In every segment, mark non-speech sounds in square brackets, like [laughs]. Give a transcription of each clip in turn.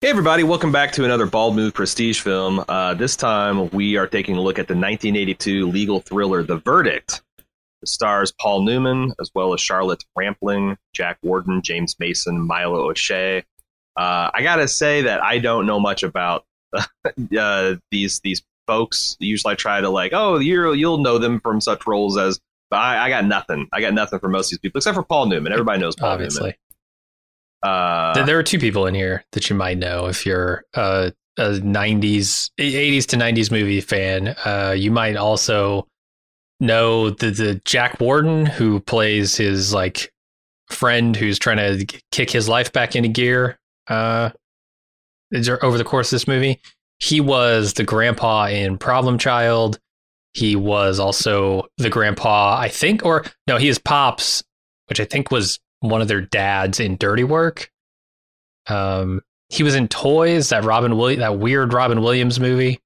Hey, everybody, welcome back to another Bald Move Prestige film. Uh, this time, we are taking a look at the 1982 legal thriller, The Verdict. It stars Paul Newman, as well as Charlotte Rampling, Jack Warden, James Mason, Milo O'Shea. Uh, I gotta say that I don't know much about [laughs] uh, these these folks. Usually, I try to like, oh, you you'll know them from such roles as. But I, I, got nothing. I got nothing for most of these people, except for Paul Newman. Everybody knows Paul Obviously. Newman. Uh, there are two people in here that you might know if you're a, a 90s, 80s to 90s movie fan. Uh, you might also know the, the Jack Warden who plays his like friend who's trying to kick his life back into gear. Uh, over the course of this movie, he was the grandpa in Problem Child. He was also the grandpa, I think, or no, he is Pops, which I think was one of their dads in Dirty Work. Um, he was in Toys, that Robin Williams, that weird Robin Williams movie.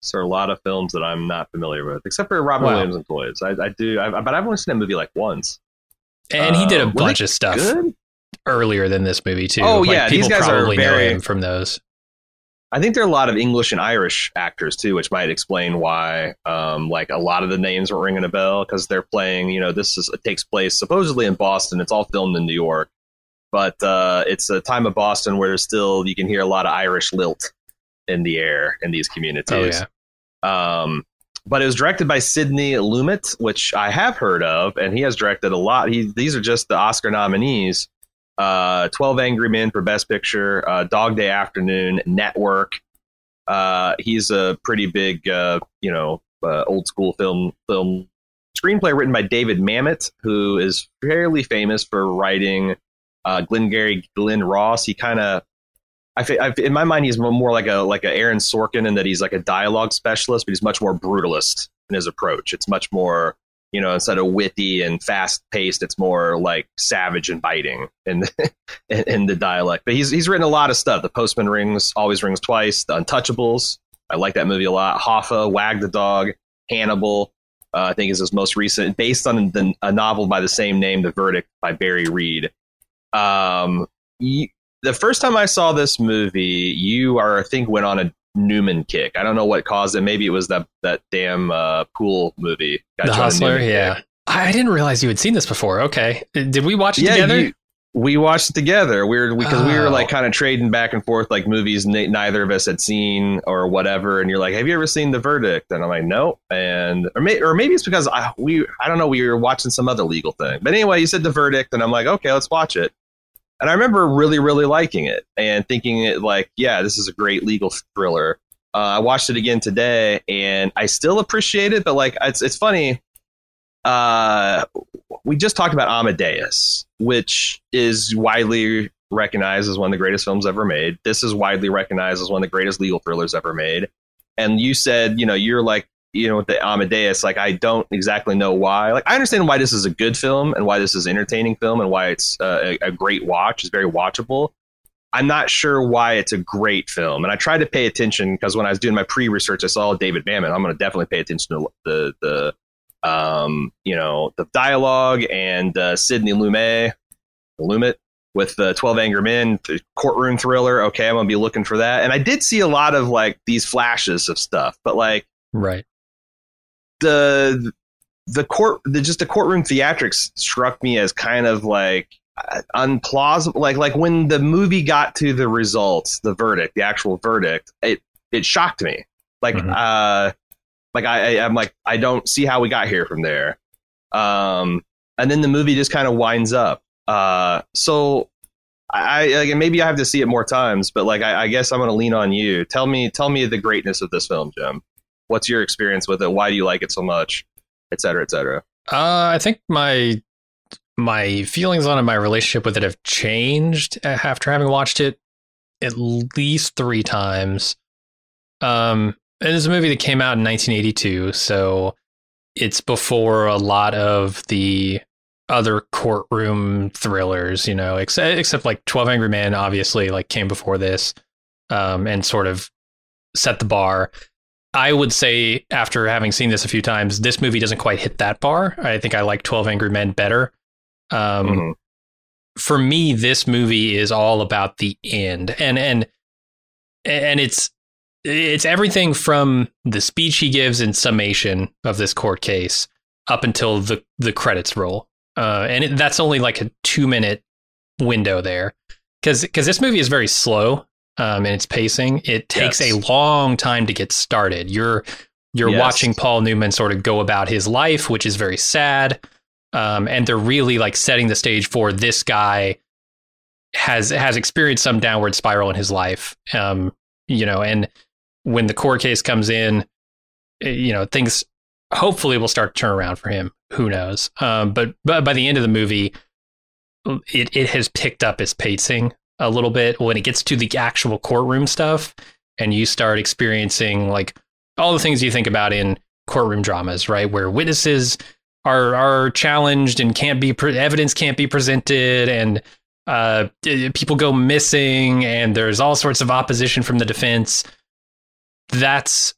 So a lot of films that I'm not familiar with, except for Robin Wow. Williams and Toys. I, I do, I, but I've only seen that movie like once. And he did Uh, a were bunch of stuff Good. earlier than this movie too. Oh, Like, yeah, these people guys are probably know him from those. I think there are a lot of English and Irish actors too, which might explain why, um, like a lot of the names were ringing a bell because they're playing. You know, this is it takes place supposedly in Boston. It's all filmed in New York, but uh, it's a time of Boston where there's still you can hear a lot of Irish lilt in the air in these communities. Oh yeah, Um, but it was directed by Sidney Lumet, which I have heard of, and he has directed a lot. He these are just the Oscar nominees: uh, Twelve Angry Men for Best Picture, uh, Dog Day Afternoon, Network. Uh, he's a pretty big, uh, you know, uh, old school film film screenplay written by David Mamet, who is fairly famous for writing uh, Glengarry Glen Ross. He kind of I, I, in my mind, he's more like a like a Aaron Sorkin in that he's like a dialogue specialist, but he's much more brutalist in his approach. It's much more, you know, instead of witty and fast paced, it's more like savage and biting in the, [laughs] in, the dialect. But he's he's written a lot of stuff. The Postman rings always rings twice. The Untouchables, I like that movie a lot. Hoffa, Wag the Dog, Hannibal. Uh, I think is his most recent, based on the, a novel by the same name, The Verdict by Barry Reed. Um, the first time I saw this movie, you are I think went on a Newman kick. I don't know what caused it. Maybe it was that that damn uh, pool movie. Got the you on a Hustler. Yeah, kick. I didn't realize you had seen this before. Okay, did we watch it yeah. together? you- we watched it together. We were because we were Oh. like kind of trading back and forth, like movies n- neither of us had seen or whatever. And you're like, "Have you ever seen The Verdict?" And I'm like, "No." And or, may, or maybe it's because I we I don't know. We were watching some other legal thing. But anyway, you said The Verdict, and I'm like, "Okay, let's watch it." And I remember really, really liking it and thinking it like, yeah, this is a great legal thriller. Uh, I watched it again today, and I still appreciate it. But like, it's it's funny. Uh, we just talked about Amadeus, which is widely recognized as one of the greatest films ever made. This is widely recognized as one of the greatest legal thrillers ever made. And you said, you know, you're like, you know, with the Amadeus, like I don't exactly know why. Like I understand why this is a good film and why this is an entertaining film and why it's uh, a, a great watch. It's very watchable. I'm not sure why it's a great film, and I tried to pay attention because when I was doing my pre-research, I saw David Mamet. I'm going to definitely pay attention to the the um, you know the dialogue and uh, Sidney Lumet, Lumet with the 12 Angry Men courtroom thriller. Okay, I'm going to be looking for that. And I did see a lot of like these flashes of stuff, but like right. The the court the just the courtroom theatrics struck me as kind of like uh, unplausible like like when the movie got to the results the verdict the actual verdict it it shocked me like Mhm. uh like I, I i'm like i don't see how we got here from there um and then the movie just kind of winds up uh so I, like, maybe I have to see it more times, but like I, I guess I'm going to lean on you. Tell me, tell me the greatness of this film, Jim what's your experience with it why do you like it so much et cetera et cetera Uh, I think my my feelings on it, my relationship with it have changed after having watched it at least three times. Um, it is a movie that came out in 1982, so it's before a lot of the other courtroom thrillers, you know, except except like 12 Angry Men, obviously, like came before this, um, and sort of set the bar. I would say after having seen this a few times, this movie doesn't quite hit that bar. I think I like 12 Angry Men better. Um, Mhm. for me, this movie is all about the end, and and and it's it's everything from the speech he gives in summation of this court case up until the the credits roll, uh, and it, that's only like a two minute window there, because because this movie is very slow um, in its pacing. It takes yes. a long time to get started. You're you're yes. watching Paul Newman sort of go about his life, which is very sad. Um, and they're really like setting the stage for this guy has has experienced some downward spiral in his life. Um, you know, and when the court case comes in, eh, you know, things hopefully will start to turn around for him. Who knows? Um, but but by the end of the movie, it it has picked up its pacing a little bit when it gets to the actual courtroom stuff, and you start experiencing like all the things you think about in courtroom dramas, right? Where witnesses are are challenged and can't be pre- evidence can't be presented and uh, people go missing and there's all sorts of opposition from the defense. That's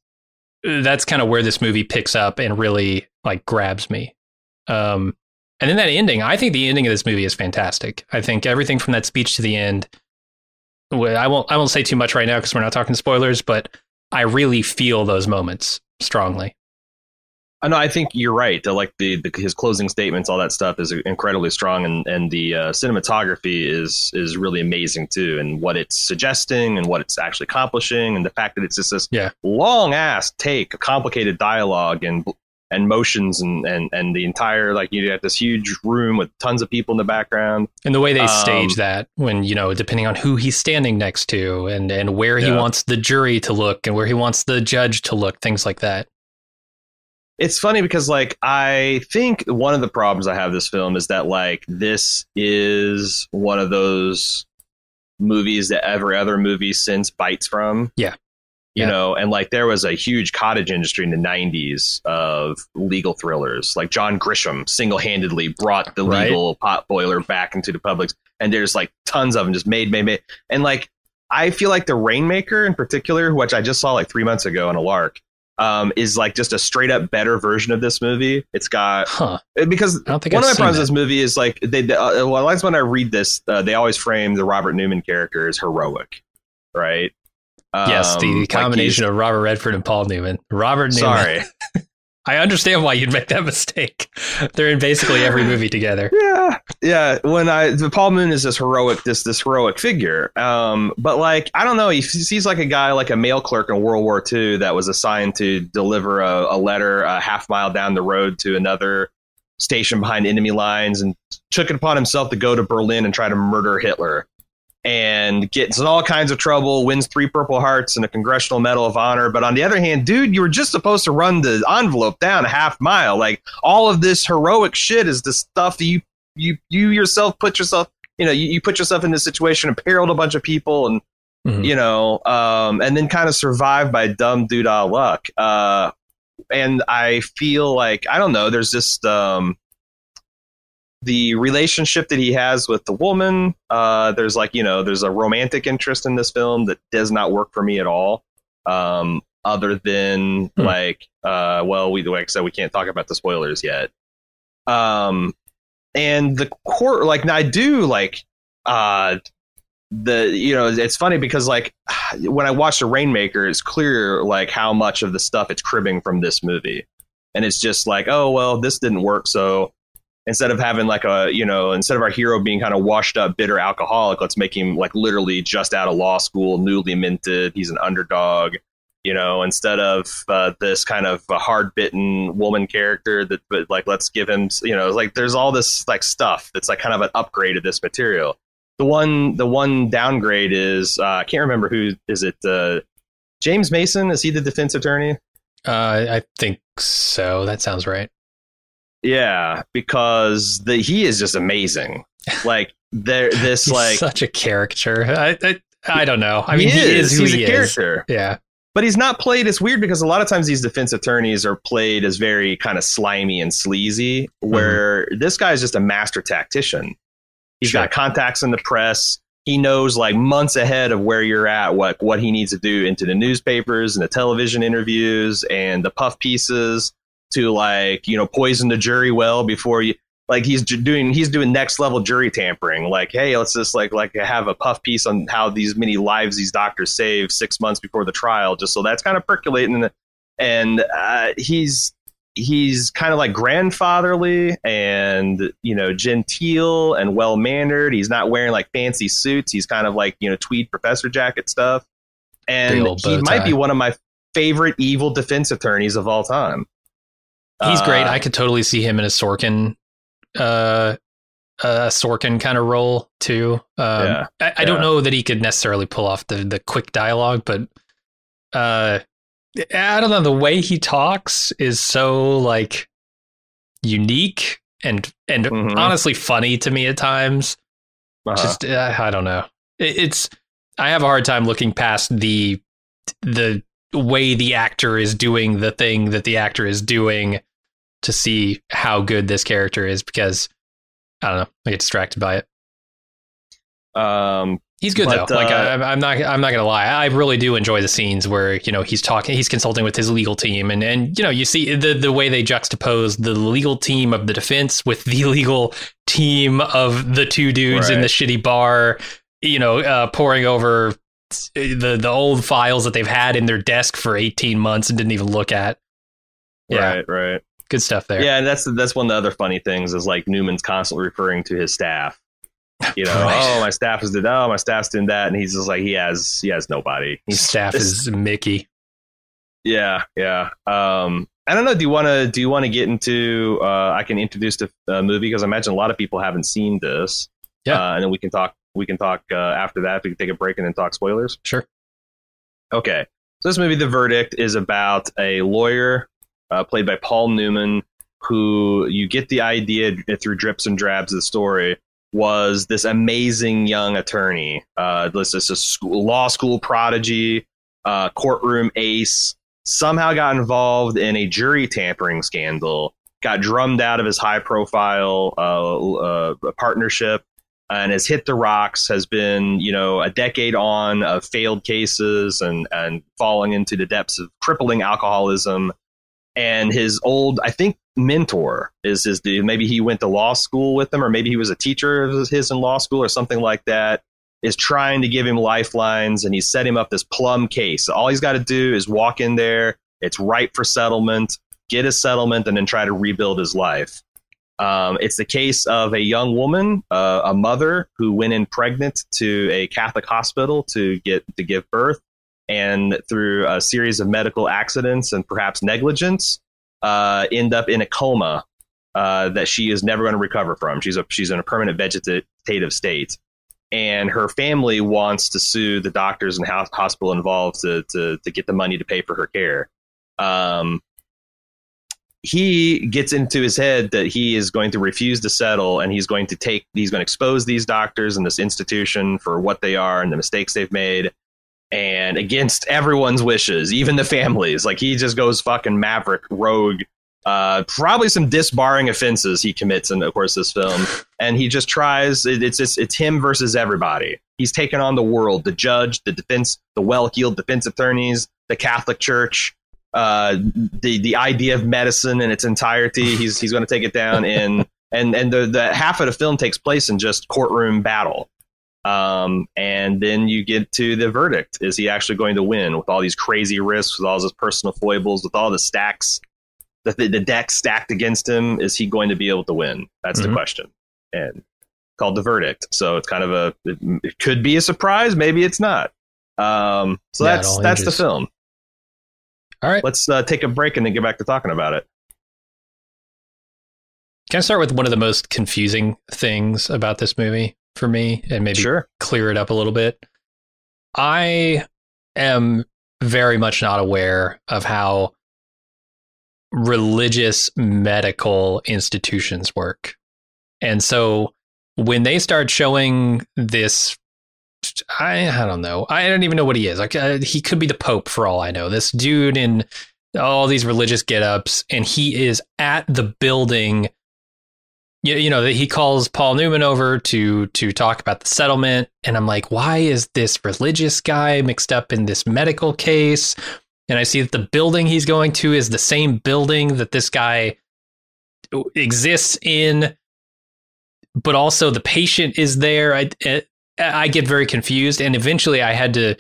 that's kind of where this movie picks up and really like grabs me. Um, and then that ending, I think the ending of this movie is fantastic. I think everything from that speech to the end. I won't I won't say too much right now because we're not talking spoilers, but I really feel those moments strongly. I know. I think you're right. The, like the, the, his closing statements, all that stuff is incredibly strong, and and the uh, cinematography is is really amazing too, and what it's suggesting and what it's actually accomplishing, and the fact that it's just this yeah. long ass take, a complicated dialogue, and and motions and and and the entire like you got this huge room with tons of people in the background and the way they um, stage that when you know depending on who he's standing next to and and where he yeah. wants the jury to look and where he wants the judge to look things like that it's funny because like I think one of the problems I have this film is that like this is one of those movies that every other movie since bites from. Yeah. You yeah. know, and like there was a huge cottage industry in the 90s of legal thrillers. Like John Grisham single handedly brought the right. legal pot boiler back into the public. And there's like tons of them just made, made, made. And like, I feel like The Rainmaker in particular, which I just saw like three months ago on a lark, um, is like just a straight up better version of this movie. It's got huh. because one I've of my problems with this movie is like they, they uh, well, at least when I read this, uh, they always frame the Robert Newman character as heroic, right? Yes, the um, combination like of Robert Redford and Paul Newman. Robert Newman. Sorry. [laughs] I understand why you'd make that mistake. [laughs] They're in basically every movie together. [laughs] Yeah, yeah. When I the Paul Moon is this heroic, this this heroic figure. Um, but like I don't know, he sees like a guy like a mail clerk in World War II that was assigned to deliver a, a letter a half mile down the road to another station behind enemy lines, and took it upon himself to go to Berlin and try to murder Hitler and gets in all kinds of trouble, wins three Purple Hearts and a Congressional Medal of Honor. But on the other hand, dude, you were just supposed to run the envelope down a half mile. Like all of this heroic shit is the stuff that you you you yourself put yourself, you know, you, you put yourself in this situation, imperiled a bunch of people, and mm-hmm. you know, um, and then kind of survive by dumb doodah luck. Uh, and I feel like I don't know. There's just um, the relationship that he has with the woman. Uh, there's like you know, there's a romantic interest in this film that does not work for me at all. Um, other than hmm. like, uh, well, we like I said, we can't talk about the spoilers yet. Um, and the court, like, I do like, uh, the you know, it's funny because like [sighs] when I watch the Rainmaker, it's clear like how much of the stuff it's cribbing from this movie, and it's just like, oh well, this didn't work, so instead of having like a you know instead of our hero being kind of washed up bitter alcoholic let's make him like literally just out of law school newly minted he's an underdog you know instead of uh, this kind of hard bitten woman character that but like let's give him you know like there's all this like stuff that's like kind of an upgrade of this material. The one the one downgrade is uh, i can't remember who is it uh, james mason? Is he the defense attorney? Uh, i think so. That sounds right yeah, because the he is just amazing. Like there, [laughs] this like such a character. I, I, I don't know. I mean, he is, he is he's he a is. character. Yeah, but he's not played. It's weird because a lot of times these defense attorneys are played as very kind of slimy and sleazy. Where mm-hmm. this guy is just a master tactician. He's sure. got contacts in the press. He knows like months ahead of where you're at, what what he needs to do into the newspapers and the television interviews and the puff pieces to like you know poison the jury well before you like he's doing he's doing next level jury tampering. Like, hey, let's just like like have a puff piece on how these many lives these doctors save six months before the trial, just so that's kind of percolating. And uh, he's he's kind of like grandfatherly and you know genteel and well mannered. He's not wearing like fancy suits. He's kind of like you know tweed professor jacket stuff. And he might be one of my favorite evil defense attorneys of all time. He's great. Uh, I could totally see him in a Sorkin, uh, a Sorkin kind of role too. Um, Yeah, I, I don't know that he could necessarily pull off the the quick dialogue, but uh, I don't know. The way he talks is so like unique and and Mhm. honestly funny to me at times. uh-huh. Just uh, I don't know. It, it's I have a hard time looking past the the way the actor is doing the thing that the actor is doing to see how good this character is because I don't know. I get distracted by it. um, He's good But, though. Like uh, I, I'm not. I'm not gonna lie. I really do enjoy the scenes where you know he's talking. He's consulting with his legal team, and and you know you see the the way they juxtapose the legal team of the defense with the [laughs] legal team of the two dudes in the shitty bar. You know, uh, pouring over the the old files that they've had in their desk for 18 months and didn't even look at. Yeah, right, right. Good stuff there. Yeah, and that's that's one of the other funny things is like Newman's constantly referring to his staff. You know, Right. oh my staff is did oh my staff's doing that, and he's just like he has he has nobody. His staff is Mickey. Yeah, yeah. Um, I don't know. Do you want to do you want to get into? Uh, I can introduce the uh, movie because I imagine a lot of people haven't seen this. Yeah. uh, and then we can talk. We can talk uh, after that. We can take a break and then talk spoilers. Sure. Okay. So this movie, The Verdict, is about a lawyer uh, played by Paul Newman, who you get the idea through drips and drabs of the story was this amazing young attorney. Uh, this is a school, law school prodigy, uh, courtroom ace. Somehow got involved in a jury tampering scandal. Got drummed out of his high profile uh, uh, partnership and has hit the rocks, has been, you know, a decade on of failed cases and, and falling into the depths of crippling alcoholism. And his old, I think, mentor is his dude. Maybe he went to law school with him, or maybe he was a teacher of his in law school or something like that. Is trying to give him lifelines and he's set him up this plum case. All he's got to do is walk in there. It's ripe for settlement, get a settlement, and then try to rebuild his life. Um, it's the case of a young woman, uh, a mother who went in pregnant to a Catholic hospital to get to give birth, and through a series of medical accidents and perhaps negligence, uh, end up in a coma uh, that she is never going to recover from. She's a she's in a permanent vegetative state, and her family wants to sue the doctors and ho- hospital involved to, to to get the money to pay for her care. Um, he gets into his head that he is going to refuse to settle and he's going to take he's going to expose these doctors and this institution for what they are and the mistakes they've made and against everyone's wishes even the families like he just goes fucking maverick rogue uh, probably some disbarring offenses he commits in of course this film and he just tries it, it's just it's him versus everybody he's taken on the world the judge the defense the well-heeled defense attorneys the catholic church uh, the the idea of medicine in its entirety. He's he's going to take it down in and and the the half of the film takes place in just courtroom battle. Um, and then you get to the verdict. Is he actually going to win with all these crazy risks, with all his personal foibles, with all the stacks, the, the, the deck stacked against him? Is he going to be able to win? That's Mhm. the question. And called the verdict. So it's kind of a, it, it could be a surprise. Maybe it's not. Um, so Yeah, that's that's the film All right. let's uh, take a break and then get back to talking about it. Can I start with one of the most confusing things about this movie for me and maybe Sure. clear it up a little bit? I am very much not aware of how religious medical institutions work. And so when they start showing this I I don't know. I don't even know what he is. Like uh, he could be the pope for all I know. This dude in all these religious get-ups and he is at the building you, you know that he calls Paul Newman over to to talk about the settlement and I'm like why is this religious guy mixed up in this medical case and I see that the building he's going to is the same building that this guy exists in but also the patient is there. I, I get very confused. And eventually I had to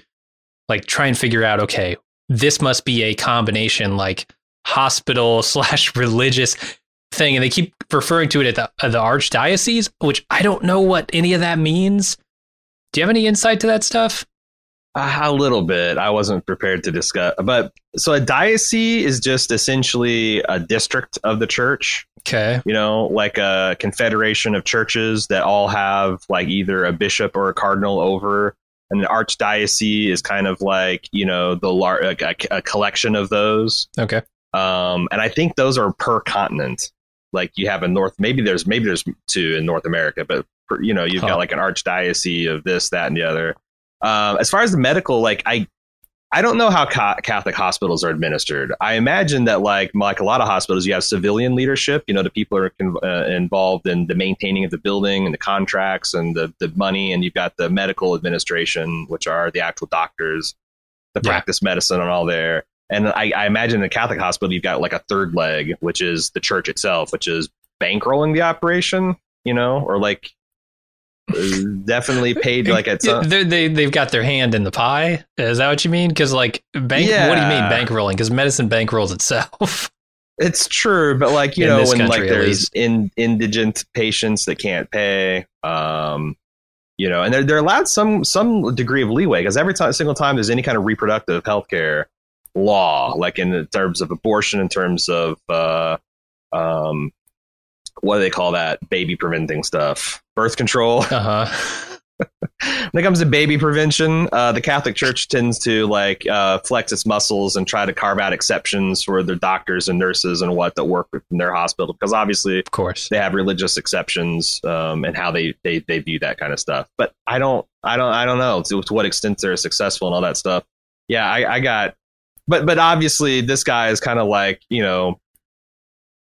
like try and figure out, okay, this must be a combination like hospital [laughs] slash religious thing. And they keep referring to it at the, at the archdiocese, which I don't know what any of that means. Do you have any insight to that stuff? A little bit. I wasn't prepared to discuss, but so a diocese is just essentially a district of the church. Okay. You know, like a confederation of churches that all have like either a bishop or a cardinal over. And an archdiocese is kind of like you know the lar- a, a collection of those. Okay. Um, and I think those are per continent. Like you have a North, maybe there's maybe there's two in North America, but you know you've Huh. got like an archdiocese of this, that, and the other. Um, as far as the medical, like I, I don't know how ca- Catholic hospitals are administered. I imagine that like like a lot of hospitals, you have civilian leadership. You know, the people are con- uh, involved in the maintaining of the building and the contracts and the the money, and you've got the medical administration, which are the actual doctors, the Yeah. practice medicine, and all there. And I, I imagine in a Catholic hospital, you've got like a third leg, which is the church itself, which is bankrolling the operation. You know, or like uh, definitely [laughs] paid like at some. they they they've got their hand in the pie. Is that what you mean? Because like bank, what do you mean bankrolling? Because medicine bankrolls itself. [laughs] It's true, but like you In know, when country, like there's in, indigent patients that can't pay, um, you know, and they're they're allowed some some degree of leeway because every time, single time there's any kind of reproductive health care law, like in terms of abortion, in terms of uh, um, what do they call that? Baby preventing stuff, birth control. [laughs] Uh huh. when it comes to baby prevention, uh, the Catholic Church tends to like uh, flex its muscles and try to carve out exceptions for their doctors and nurses and what that work in their hospital because obviously Of course. they have religious exceptions um, and how they, they they view that kind of stuff. But I don't I don't I don't know to, to what extent they're successful and all that stuff. Yeah, I, I got, but but obviously this guy is kind of like you know.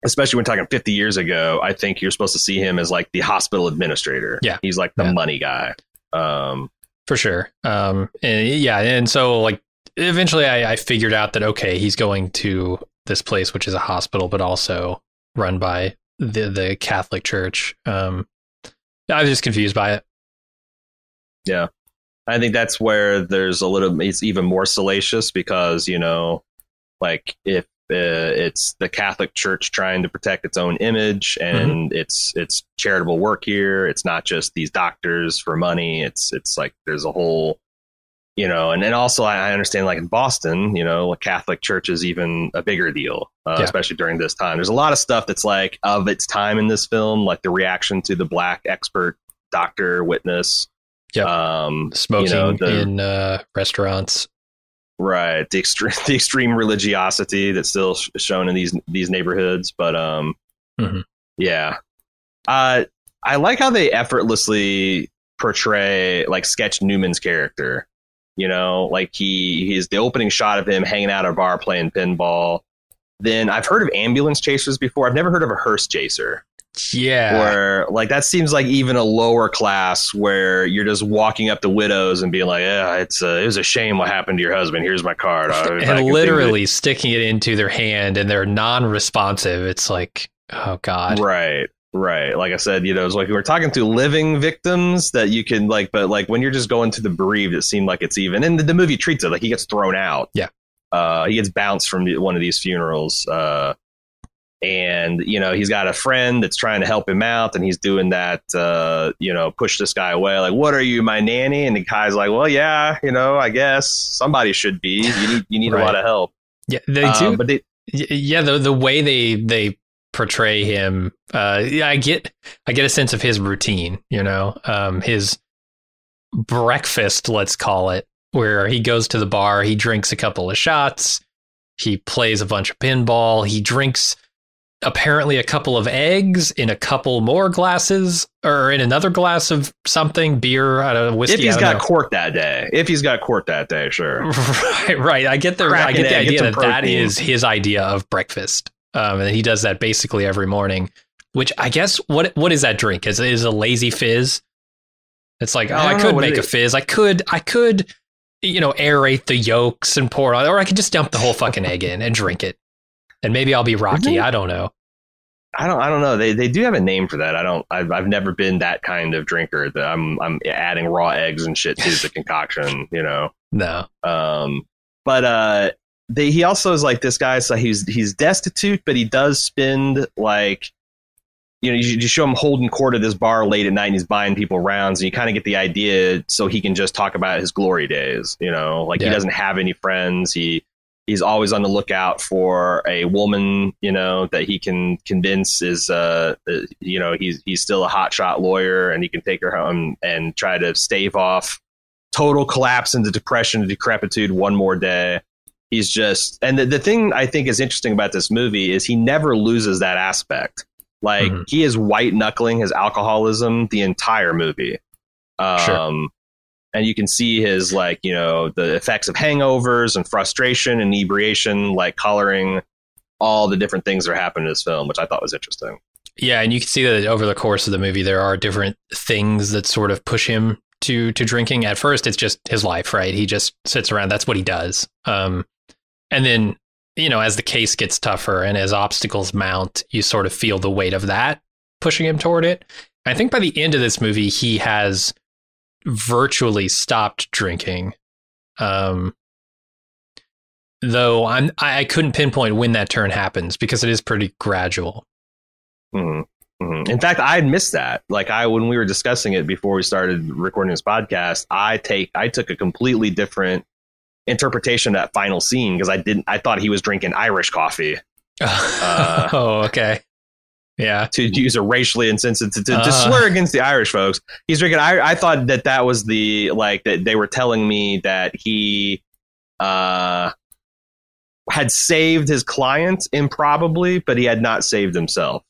Especially when talking 50 years ago, I think you're supposed to see him as like the hospital administrator. Yeah. He's like the Yeah. money guy. Um, for sure. Um, and yeah, and so like eventually, I, I figured out that okay, he's going to this place, which is a hospital, but also run by the the Catholic Church. Um, I was just confused by it. I think that's where there's a little. It's even more salacious because you know, like if uh, it's the Catholic Church trying to protect its own image and it's it's charitable work here. It's not just these doctors for money. It's it's like there's a whole. You know, and then also I I understand, like in Boston, you know, a Catholic Church is even a bigger deal, uh, Yeah. especially during this time. There's a lot of stuff that's like of its time in this film, like the reaction to the black expert doctor witness, Yep. um, Smoking you know, the, in uh, restaurants. right the extreme [laughs] the extreme religiosity that's still sh- shown in these these neighborhoods but um Mhm. yeah uh i like how they effortlessly portray like sketch newman's character you know like he he's the opening shot of him hanging out at a bar playing pinball then i've heard of ambulance chasers before i've never heard of a hearse chaser Yeah. where like that seems like even a lower class where you're just walking up to widows and being like, yeah, it's uh, it was a shame what happened to your husband. Here's my card. I- if I can and of it." literally sticking it into their hand and they're non-responsive. It's like, oh god. right, right. Like I said, you know, it's like we're talking to living victims that you can like, but like when you're just going to the bereaved, it seemed like it's even. And the, the movie treats it like he gets thrown out. Yeah. uh, he gets bounced from one of these funerals. Uh, and you know he's got a friend that's trying to help him out and he's doing that uh you know push this guy away. Like what are you my nanny? And the guy's like well yeah you know i guess somebody should be. You need you need a lot of help. Yeah, they Uh, do. but they yeah the the way they they portray him uh yeah i get i get a sense of his routine you know um his breakfast let's call it where he goes to the bar he drinks a couple of shots he plays a bunch of pinball he drinks apparently a couple of eggs in a couple more glasses or in another glass of something beer i don't know whiskey if he's got know. court that day if he's got court that day sure [laughs] right, right. I get the I get the egg, idea some that that protein. is his idea of breakfast, um, and he does that basically every morning. Which I guess what what is that drink? Is is a lazy fizz? It's like oh, I I, could make a fizz. I could I could you know aerate the yolks and pour it on, or I could just dump the whole fucking egg in and drink it, and maybe I'll be Rocky. Isn't- I don't know. I don't I don't know. They they do have a name for that. I don't. I've I've never been that kind of drinker. That I'm I'm adding raw eggs and shit to the [laughs] concoction. You know. No. Um. But uh, they, he also is like this guy. So he's he's destitute, but he does spend like. You know, you, you show him holding court at this bar late at night, and he's buying people rounds, and you kind of get the idea, so he can just talk about his glory days. You know, like Yeah. he doesn't have any friends. He he's always on the lookout for a woman, you know, that he can convince is, uh, uh, you know, he's he's still a hotshot lawyer, and he can take her home and try to stave off total collapse into depression and decrepitude one more day. He's just, and the, the thing I think is interesting about this movie is he never loses that aspect. Like Mhm. he is white knuckling his alcoholism the entire movie. Um, Sure. And you can see his like you know the effects of hangovers and frustration and inebriation like coloring all the different things that are happening in this film which i thought was interesting Yeah, and you can see that over the course of the movie, there are different things that sort of push him to to drinking. At first, it's just his life, right? He just sits around. That's what he does. Um, and then you know, as the case gets tougher and as obstacles mount, you sort of feel the weight of that pushing him toward it. I think by the end of this movie, he has virtually stopped drinking. Um, though I'm I I couldn't pinpoint when that turn happens because it is pretty gradual. Mhm. Mhm. in fact i had missed that like i when we were discussing it before we started recording this podcast i take i took a completely different interpretation of that final scene because i didn't i thought he was drinking irish coffee [laughs] Uh, oh, okay. Yeah. to use a racially insensitive to, to Uh. slur against the Irish folks. He's drinking. I, I thought that that was the like that they were telling me that he uh had saved his client improbably, but he had not saved himself.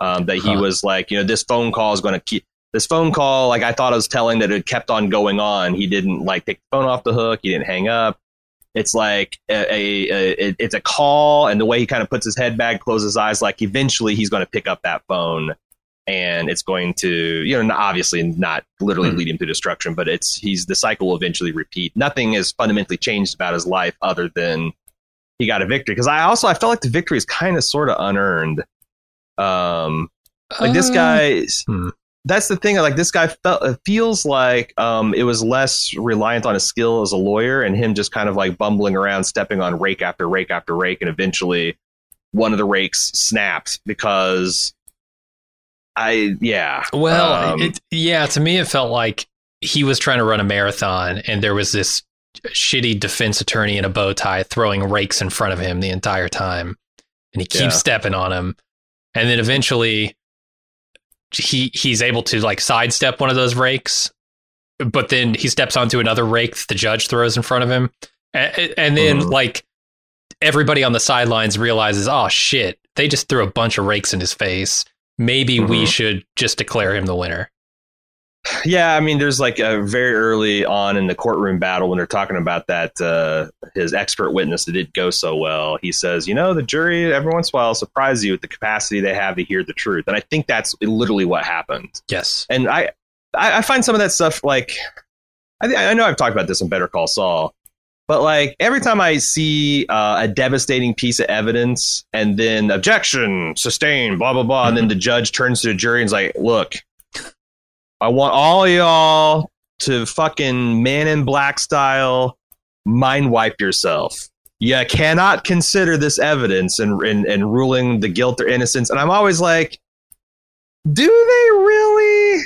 Um, that he Huh. was like, you know, this phone call is going to keep this phone call. Like I thought I was telling that it kept on going on. He didn't like take the phone off the hook. He didn't hang up. It's like a, a, a it- it's a call, and the way he kind of puts his head back, closes his eyes, like eventually he's going to pick up that phone, and it's going to, you know, obviously not literally Hmm. lead him to destruction, but it's he's the cycle will eventually repeat. Nothing has fundamentally changed about his life other than he got a victory. Because I also I felt like the victory is kind of sort of unearned. Um, like this Uh, guy hmm. That's the thing like this guy felt it feels like um it was less reliant on his skill as a lawyer and him just kind of like bumbling around stepping on rake after rake after rake and eventually one of the rakes snapped because i yeah Well, Um, it, yeah, to me, it felt like he was trying to run a marathon, and there was this shitty defense attorney in a bow tie throwing rakes in front of him the entire time, and he keeps Yeah. stepping on him, and then eventually he he's able to like sidestep one of those rakes, but then he steps onto another rake that the judge throws in front of him, and, and then Mhm. like everybody on the sidelines realizes, oh shit, they just threw a bunch of rakes in his face. Maybe we Mhm. should just declare him the winner. Yeah i mean there's like a very early on in the courtroom battle when they're talking about that uh his expert witness that didn't go so well. He says you know the jury every once in a while surprises you with the capacity they have to hear the truth. And i think that's literally what happened. Yes. and I, I I find some of that stuff like I, thi- I know I've talked about this in Better Call Saul, but like every time I see uh, a devastating piece of evidence and then objection sustained, blah blah blah, and then the judge turns to the jury and is like, "Look, I want all y'all to fucking Man in Black style mind wipe yourself." You cannot consider this evidence and in, in, ruling the guilt or innocence. And I'm always like, do they really?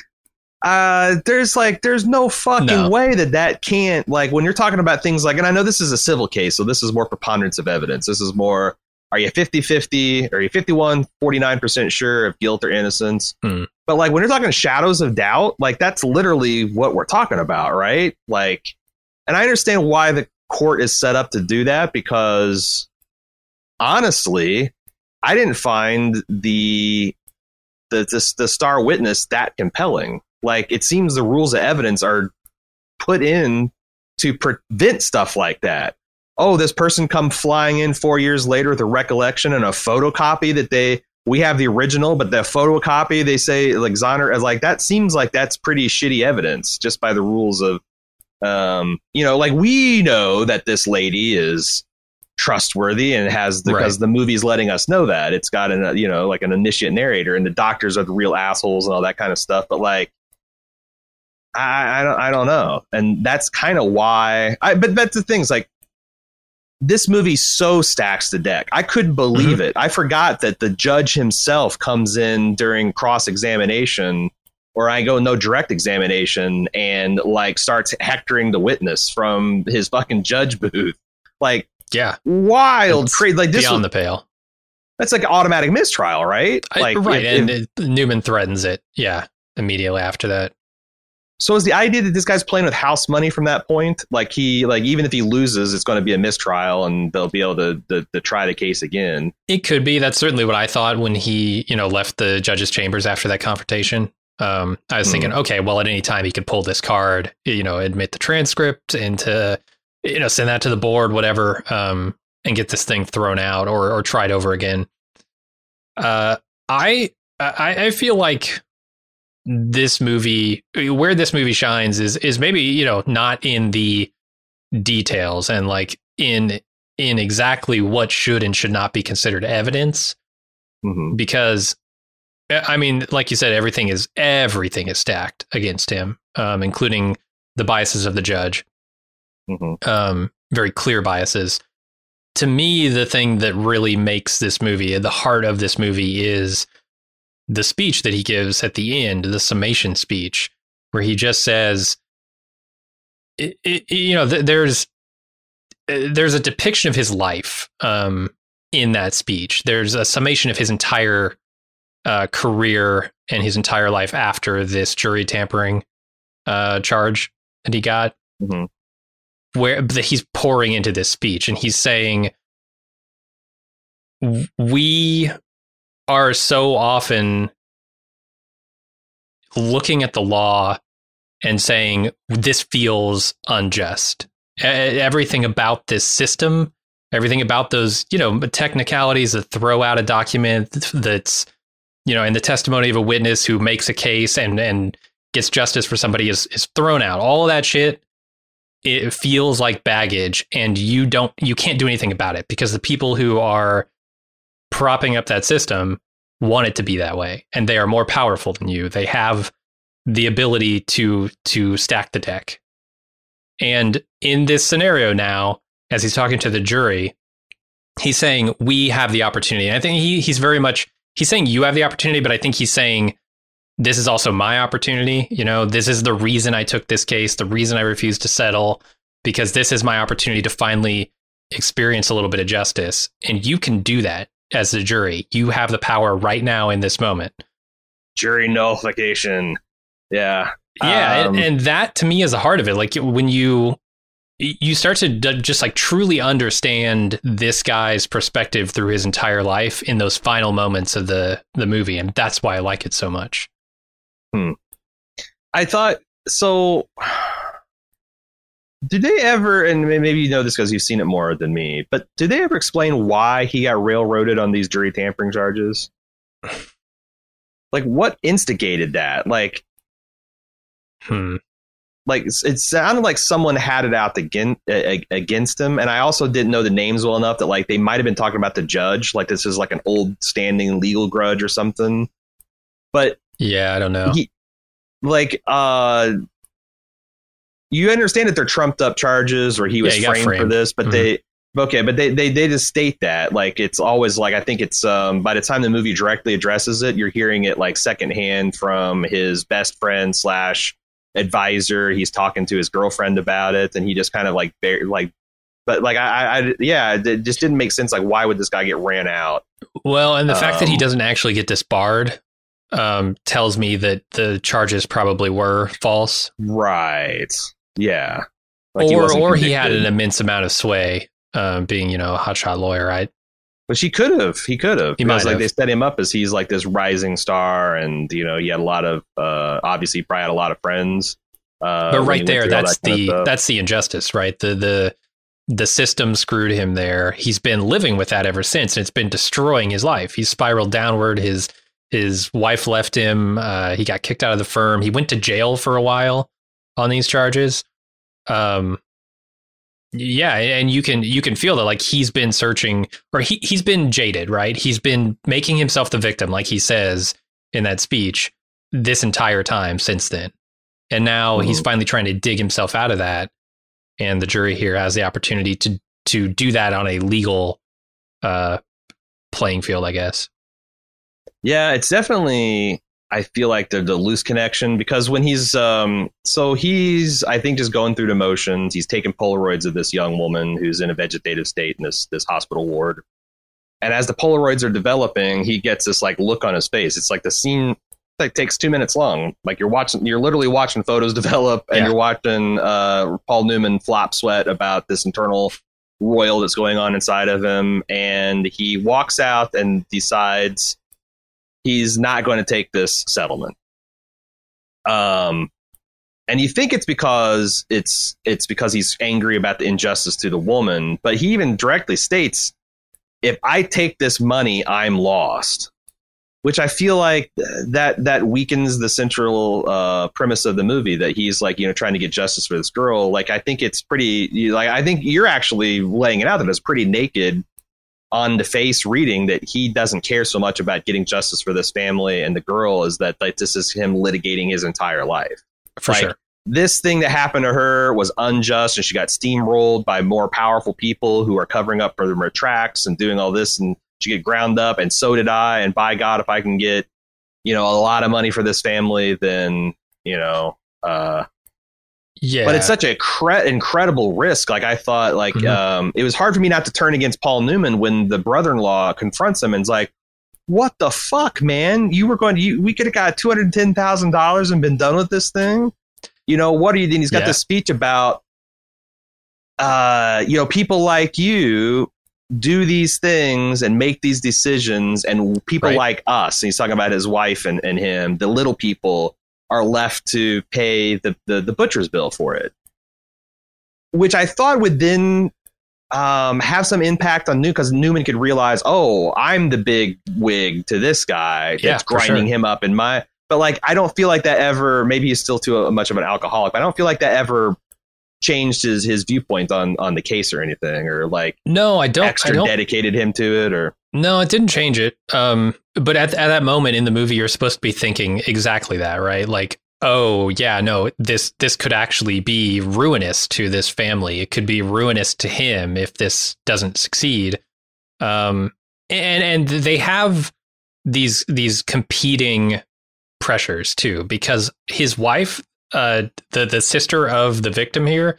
Uh, there's like, there's no fucking No. way that that can't, like, when you're talking about things like, and I know this is a civil case, so this is more preponderance of evidence. This is more, are you 50 50? Are you 51, 49% sure of guilt or innocence? Hmm. But like, when you're talking shadows of doubt, like, that's literally what we're talking about, right? Like, and I understand why the court is set up to do that because honestly, I didn't find the the the, the star witness that compelling. Like it seems the rules of evidence are put in to prevent stuff like that. Oh, this person come flying in four years later with a recollection and a photocopy that they we have the original, but the photocopy they say like Zoner like that seems like that's pretty shitty evidence just by the rules of um you know like we know that this lady is trustworthy and has because Right. the movie's letting us know that it's got an you know like an initiate narrator and the doctors are the real assholes and all that kind of stuff. But like, I I don't I don't know, and that's kind of why. I but that's the things like this movie so stacks the deck. I couldn't believe mm-hmm. it. I forgot that the judge himself comes in during cross examination, or I go no direct examination, and like starts hectoring the witness from his fucking judge booth. Like Yeah, wild, crazy. Like this, beyond was, the pale. that's like automatic mistrial, right? I- Like right, if- and if- it, Newman threatens it. Yeah, immediately after that. So is the idea that this guy's playing with house money from that point? Like he, like even if he loses, it's going to be a mistrial, and they'll be able to, to, to try the case again. It could be. That's certainly what I thought when he, you know, left the judge's chambers after that confrontation. Um, I was Hmm. thinking, okay, well, at any time he could pull this card, you know, admit the transcript and to, you know, send that to the board, whatever, um, and get this thing thrown out or or tried over again. Uh, I I, I feel like this movie, where this movie shines, is is maybe you know not in the details and like in in exactly what should and should not be considered evidence. Hmm because I mean, like you said, everything is everything is stacked against him, um, including the biases of the judge, hmm um, very clear biases. To me, the thing that really makes this movie, the heart of this movie, is the speech that he gives at the end, the summation speech, where he just says, it, it, you know, th- there's uh, there's a depiction of his life um, in that speech. There's a summation of his entire uh, career and his entire life after this jury tampering uh, charge that he got, Mhm. where that he's pouring into this speech and he's saying, "We are so often looking at the law and saying this feels unjust. Everything about this system, everything about those, you know, technicalities that throw out a document that's, you know, in the testimony of a witness who makes a case and and gets justice for somebody is is thrown out. All of that shit it feels like baggage and you don't you can't do anything about it because the people who are propping up that system want it to be that way and they are more powerful than you. They have the ability to to stack the deck. And in this scenario now as he's talking to the jury he's saying we have the opportunity. And i think he he's very much he's saying you have the opportunity but i think he's saying this is also my opportunity. You know this is the reason i took this case the reason i refused to settle because this is my opportunity to finally experience a little bit of justice. And you can do that as a jury you have the power right now in this moment Jury nullification. Yeah. yeah Um, and, and that to me is the heart of it like when you you start to just like truly understand this guy's perspective through his entire life in those final moments of the the movie and that's why i like it so much Hmm. I thought so. Did they ever, and maybe you know this because you've seen it more than me, but did they ever explain why he got railroaded on these jury tampering charges? [sighs] Like, what instigated that? Like, hmm. like it sounded like someone had it out against against him, and I also didn't know the names well enough that like they might have been talking about the judge, like this is like an old standing legal grudge or something. But yeah i don't know he, like uh you understand that they're trumped up charges or he was Yeah, got framed, for this but Mhm. they okay but they, they they just state that like it's always like i think it's um by the time the movie directly addresses it you're hearing it like secondhand from his best friend slash advisor. He's talking to his girlfriend about it and he just kind of like bear, like but like I, I, yeah it just didn't make sense like why would this guy get ran out? Well, and the fact that he Um, doesn't actually get disbarred um, tells me that the charges probably were false, right yeah Like, or wasn't or he had an immense amount of sway, um, being you know a hotshot lawyer, right? Which he could have. He could have. He Because might like have. they set him up as he's like this rising star, and you know he had a lot of uh, obviously probably had a lot of friends. Uh, but right there, that's that the that's the injustice, right? The the the system screwed him there. He's been living with that ever since, and it's been destroying his life. He's spiraled downward. His his wife left him. Uh, he got kicked out of the firm. He went to jail for a while on these charges. Um, Yeah, and you can you can feel that like he's been searching or he he's been jaded, right? He's been making himself the victim, like he says in that speech, this entire time since then. And now mm-hmm. he's finally trying to dig himself out of that. And the jury here has the opportunity to to do that on a legal uh playing field, I guess. Yeah, it's definitely I feel like the, the loose connection because when he's um so he's I think just going through the motions. He's taking Polaroids of this young woman who's in a vegetative state in this this hospital ward. And as the Polaroids are developing, he gets this like look on his face. It's like the scene like takes two minutes long. Like you're watching, you're literally watching photos [laughs] develop, and yeah. you're watching uh, Paul Newman flop sweat about this internal royal that's going on inside of him. And he walks out and decides he's not going to take this settlement. Um, and you think it's because it's it's because he's angry about the injustice to the woman, but he even directly states, "If I take this money, I'm lost." Which I feel like that that weakens the central uh, premise of the movie that he's like you know trying to get justice for this girl. Like I think it's pretty like I think you're actually laying it out that it's pretty naked on the face reading that he doesn't care so much about getting justice for this family and the girl is that like this is him litigating his entire life. For like, sure. This thing that happened to her was unjust and she got steamrolled by more powerful people who are covering up for her tracks and doing all this and she get ground up and so did I and by God if I can get you know a lot of money for this family then you know uh yeah. But it's such a cre- incredible risk. Like I thought, like mm-hmm. um, it was hard for me not to turn against Paul Newman when the brother-in-law confronts him and's like, "What the fuck, man? You were going to you, we could have got two hundred ten thousand dollars and been done with this thing. You know what are you?" Then he's got yeah. this speech about, uh, you know, people like you do these things and make these decisions, and people right. like us. And he's talking about his wife and, and him, the little people are left to pay the, the, the butcher's bill for it, which I thought would then um, have some impact on Newman because Newman could realize, oh, I'm the big wig to this guy that's yeah, grinding sure. him up in my. But like, I don't feel like that ever. Maybe he's still too uh, much of an alcoholic, but I don't feel like that ever changed his his viewpoint on on the case or anything, or like no, I don't. Extra I don't. dedicated him to it, or no, it didn't change it. Um, but at at that moment in the movie, you're supposed to be thinking exactly that, right? Like, oh yeah, no, this this could actually be ruinous to this family. It could be ruinous to him if this doesn't succeed. Um, and and they have these these competing pressures too, because his wife, uh, the the sister of the victim here,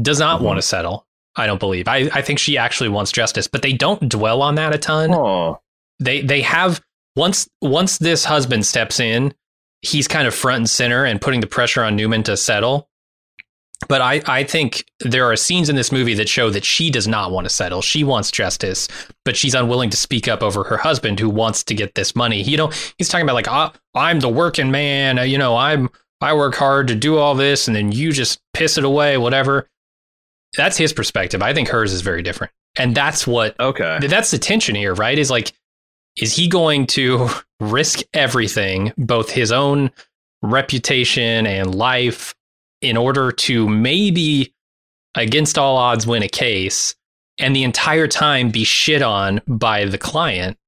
does not mm-hmm. want to settle. I don't believe. I, I think she actually wants justice, but they don't dwell on that a ton. Oh. They they have once once this husband steps in, he's kind of front and center and putting the pressure on Newman to settle. But I, I think there are scenes in this movie that show that she does not want to settle. She wants justice, but she's unwilling to speak up over her husband who wants to get this money. You know, he's talking about like, oh, I'm the working man. You know, I'm I work hard to do all this, and then you just piss it away, whatever that's his perspective. I think hers is very different. And that's what okay. That's the tension here, right? Is like is he going to [laughs] risk everything, both his own reputation and life in order to maybe against all odds win a case and the entire time be shit on by the client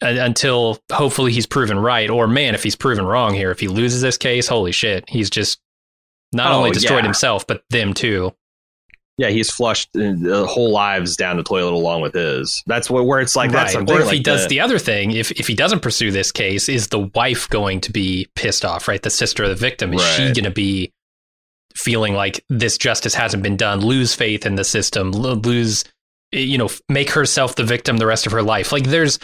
until hopefully he's proven right or man if he's proven wrong here if he loses this case holy shit he's just not oh, only destroyed yeah. himself but them too yeah, he's flushed uh, the whole lives down the toilet along with his. That's where, where it's like right. that's or if like he does the, the other thing, if if he doesn't pursue this case, is the wife going to be pissed off? Right, the sister of the victim is right. she going to be feeling like this justice hasn't been done, lose faith in the system, lose you know, make herself the victim the rest of her life? Like there's,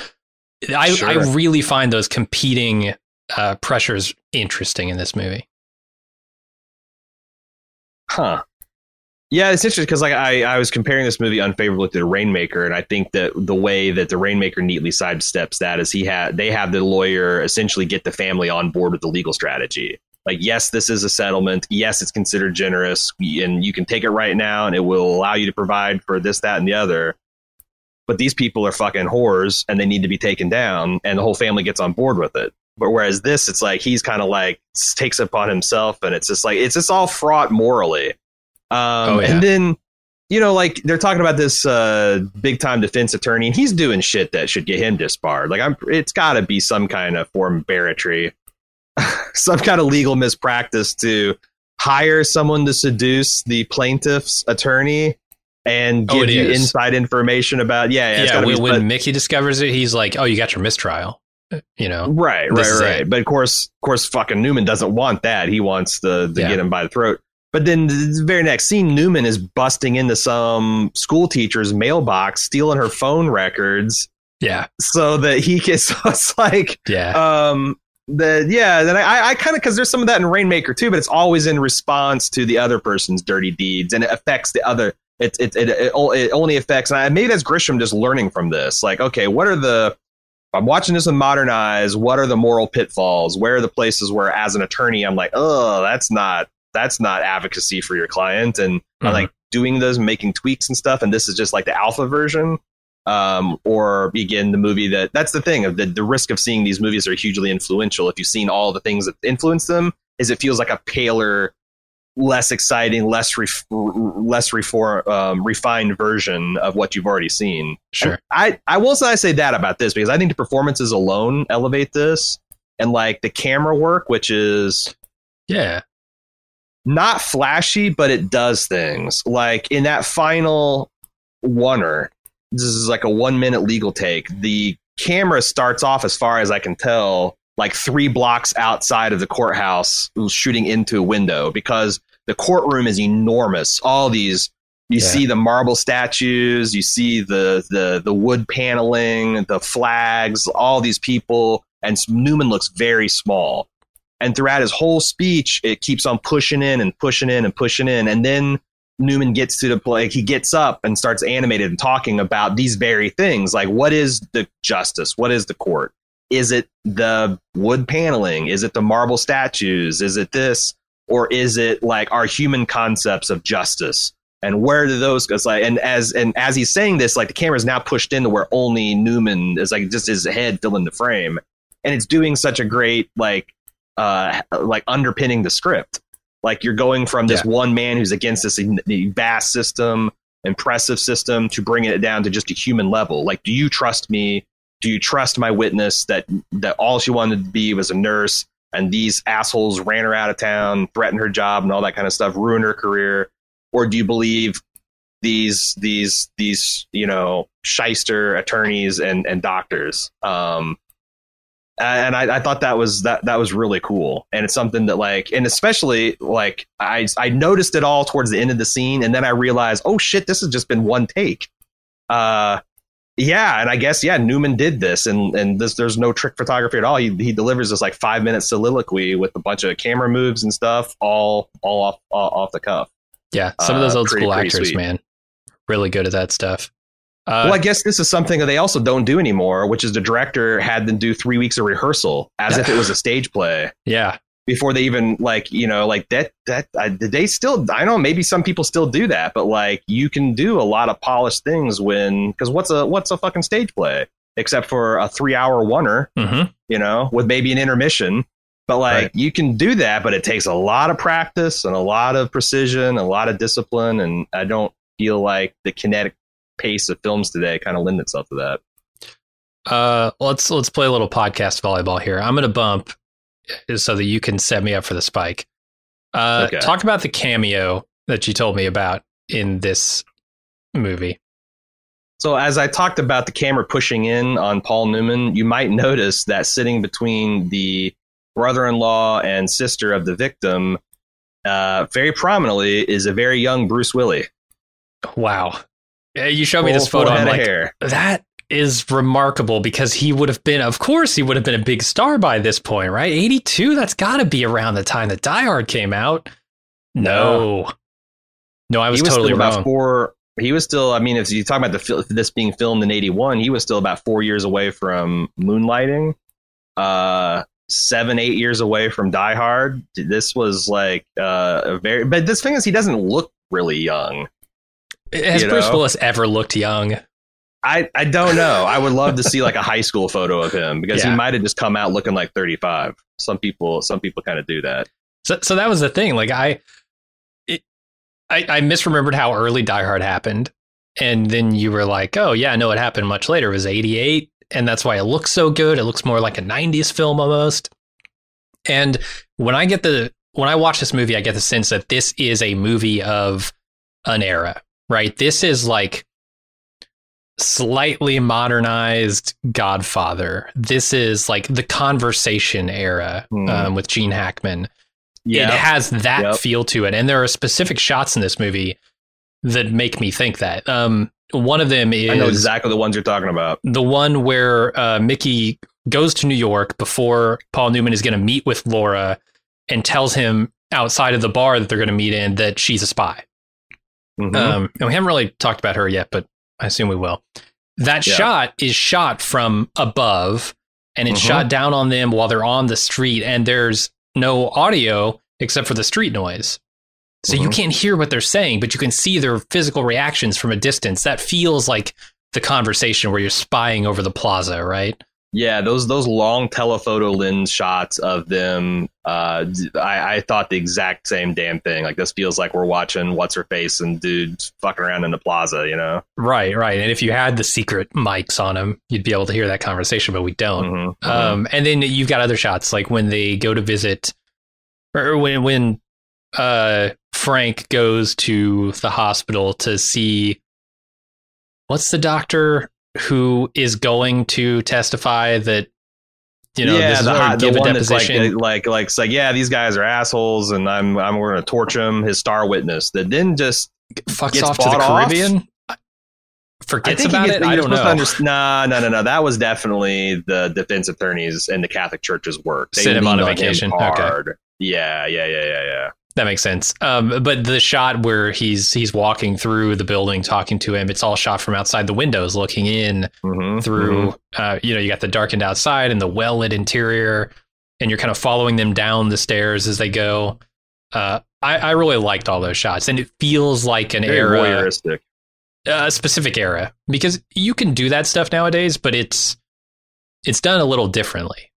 I sure. I really find those competing uh, pressures interesting in this movie. Huh. Yeah, it's interesting because like I, I was comparing this movie unfavorably to the Rainmaker, and I think that the way that the Rainmaker neatly sidesteps that is he had they have the lawyer essentially get the family on board with the legal strategy. Like, yes, this is a settlement. Yes, it's considered generous, and you can take it right now, and it will allow you to provide for this, that, and the other. But these people are fucking whores, and they need to be taken down, and the whole family gets on board with it. But whereas this, it's like he's kind of like takes it upon himself, and it's just like it's just all fraught morally um, oh, yeah. And then you know, like they're talking about this uh, big time defense attorney, and he's doing shit that should get him disbarred. Like, I'm, it's got to be some kind of form of barratry, [laughs] some kind of legal mispractice to hire someone to seduce the plaintiff's attorney and Oh, give it you is. inside information about. Yeah, yeah, Yeah, when, when but- Mickey discovers it, he's like, "Oh, you got your mistrial." Uh, You know, Right, right, right. it. But of course, of course, fucking Newman doesn't want that. He wants the to Yeah. get him by the throat. But then the very next scene, Newman is busting into some school teacher's mailbox, stealing her phone records, yeah, so that he gets [laughs] So it's like, yeah, um, the yeah. Then I, I kind of because there's some of that in Rainmaker too, but it's always in response to the other person's dirty deeds, and it affects the other. It it it, it, it only affects. And I, maybe that's Grisham just learning from this. Like, okay, what are the I'm watching this with modern eyes. What are the moral pitfalls? Where are the places where, as an attorney, I'm like, oh, that's not that's not advocacy for your client, and I Mhm. like doing those, making tweaks and stuff. And this is just like the alpha version. Um, or again, the movie that that's the thing of the, the risk of seeing these movies are hugely influential. If you've seen all the things that influence them, is it feels like a paler, less exciting, less ref- less reform, um, refined version of what you've already seen. sure. I, I will say I say that about this because I think the performances alone elevate this and like the camera work, which is Yeah, not flashy, but it does things. Like in that final oneer, this is like a one minute legal take. The camera starts off, as far as I can tell, like three blocks outside of the courthouse, shooting into a window because the courtroom is enormous. All these you Yeah. see the marble statues, you see the the the wood paneling, the flags, all these people, and Newman looks very small. And throughout his whole speech, it keeps on pushing in and pushing in and pushing in, and then Newman gets to the like he gets up and starts animated and talking about these very things, like what is the justice, what is the court, is it the wood paneling, is it the marble statues, is it this, or is it like our human concepts of justice? and where do those go? Like, and as and as he's saying this, like the camera's now pushed into where only Newman is like just his head filling the frame, and it's doing such a great like uh like underpinning the script. Like you're going from this Yeah. one man who's against this vast system, impressive system, to bringing it down to just a human level. Like, do you trust me? Do you trust my witness that that all she wanted to be was a nurse, and these assholes ran her out of town, threatened her job, and all that kind of stuff, ruined her career? or do you believe these these these you know shyster attorneys and and doctors? Um and I, I thought that was that that was really cool. And it's something that like and especially like i i noticed it all towards the end of the scene. And then i realized oh shit this has just been one take. Uh yeah and i guess yeah newman did this and and this there's no trick photography at all. He, he delivers this like five minute soliloquy with a bunch of camera moves and stuff all all off all off the cuff. Yeah, some of those Uh, old pretty- school pretty actors, sweet. man, really good at that stuff. Uh, well, I guess this is something that they also don't do anymore, which is the director had them do three weeks of rehearsal as if it was a stage play. Yeah, before they even like you know like that that did they still I know maybe some people still do that, but like you can do a lot of polished things when because what's a what's a fucking stage play except for a three hour oneer, hmm you know, with maybe an intermission. But like Right. you can do that, but it takes a lot of practice and a lot of precision, a lot of discipline, and I don't feel like the kinetic pace of films today kind of lend itself to that. Uh, let's let's play a little podcast volleyball here. I'm gonna bump uh, so that you can set me up for the spike. Uh, Okay. Talk about the cameo that you told me about in this movie. So as I talked about the camera pushing in on Paul Newman, you might notice that sitting between the brother-in-law and sister of the victim, uh, very prominently, is a very young Bruce Willis. Wow, you showed me Full- this photo. I'm like, hair. that is remarkable because he would have been, of course, he would have been a big star by this point, right? 82. That's got to be around the time that Die Hard came out. No, no, I was, was totally wrong. about four. He was still. I mean, if you talk about the this being filmed in '81, he was still about four years away from Moonlighting. Uh, seven, eight years away from Die Hard. This was like uh, a very. But this thing is, he doesn't look really young. Has you Bruce know? Willis ever looked young? I, I don't [laughs] know. I would love to see like a high school photo of him because Yeah. he might have just come out looking like 35. Some people some people kind of do that. So, so that was the thing. Like I, it, I, I misremembered how early Die Hard happened, and then you were like, "Oh yeah, no, it happened much later. It was '88, and that's why it looks so good. It looks more like a '90s film almost." And when I get the when I watch this movie, I get the sense that this is a movie of an era, right? This is like slightly modernized Godfather. This is like the conversation era Hmm. um, with Gene Hackman. It has that Yep. feel to it, and there are specific shots in this movie that make me think that. Um, one of them is I know exactly the ones you're talking about. the one where uh, Mickey goes to New York before Paul Newman is going to meet with Laura and tells him outside of the bar that they're going to meet in that she's a spy. Mhm. Um, and we haven't really talked about her yet, but I assume we will. That Yeah. shot is shot from above and it's Mhm. shot down on them while they're on the street, and there's no audio except for the street noise. So you Mhm. can't hear what they're saying, but you can see their physical reactions from a distance. That feels like the conversation where you're spying over the plaza, right? Yeah, those those long telephoto lens shots of them. Uh, I, I thought the exact same damn thing. Like this feels like we're watching what's her face and dudes fucking around in the plaza. You know. Right, right. And if you had the secret mics on them, you'd be able to hear that conversation, but we don't. Mhm, mhm. Um, and then you've got other shots like when they go to visit, or when when uh, Frank goes to the hospital to see what's the doctor who is going to testify that you know yeah, this is the, the give one that's like, deposition. like, like, it's like, yeah, these guys are assholes, and I'm, I'm going to torch him. His star witness that didn't just fucks off to the off? Caribbean. I Forgets about gets- it. I don't know. to underst- nah, no, no, no. That was definitely the defense attorneys and the Catholic Church's work. They Sent him on a vacation. Okay. hard. Yeah, yeah, yeah, yeah, yeah. That makes sense. Um, but the shot where he's he's walking through the building, talking to him, it's all shot from outside the windows, looking in Mhm, through. mhm. Uh, you know, you got the darkened outside and the well lit interior, and you're kind of following them down the stairs as they go. Uh, I, I really liked all those shots, and it feels like an Very era, voyeuristic. a specific era, because you can do that stuff nowadays, but it's it's done a little differently.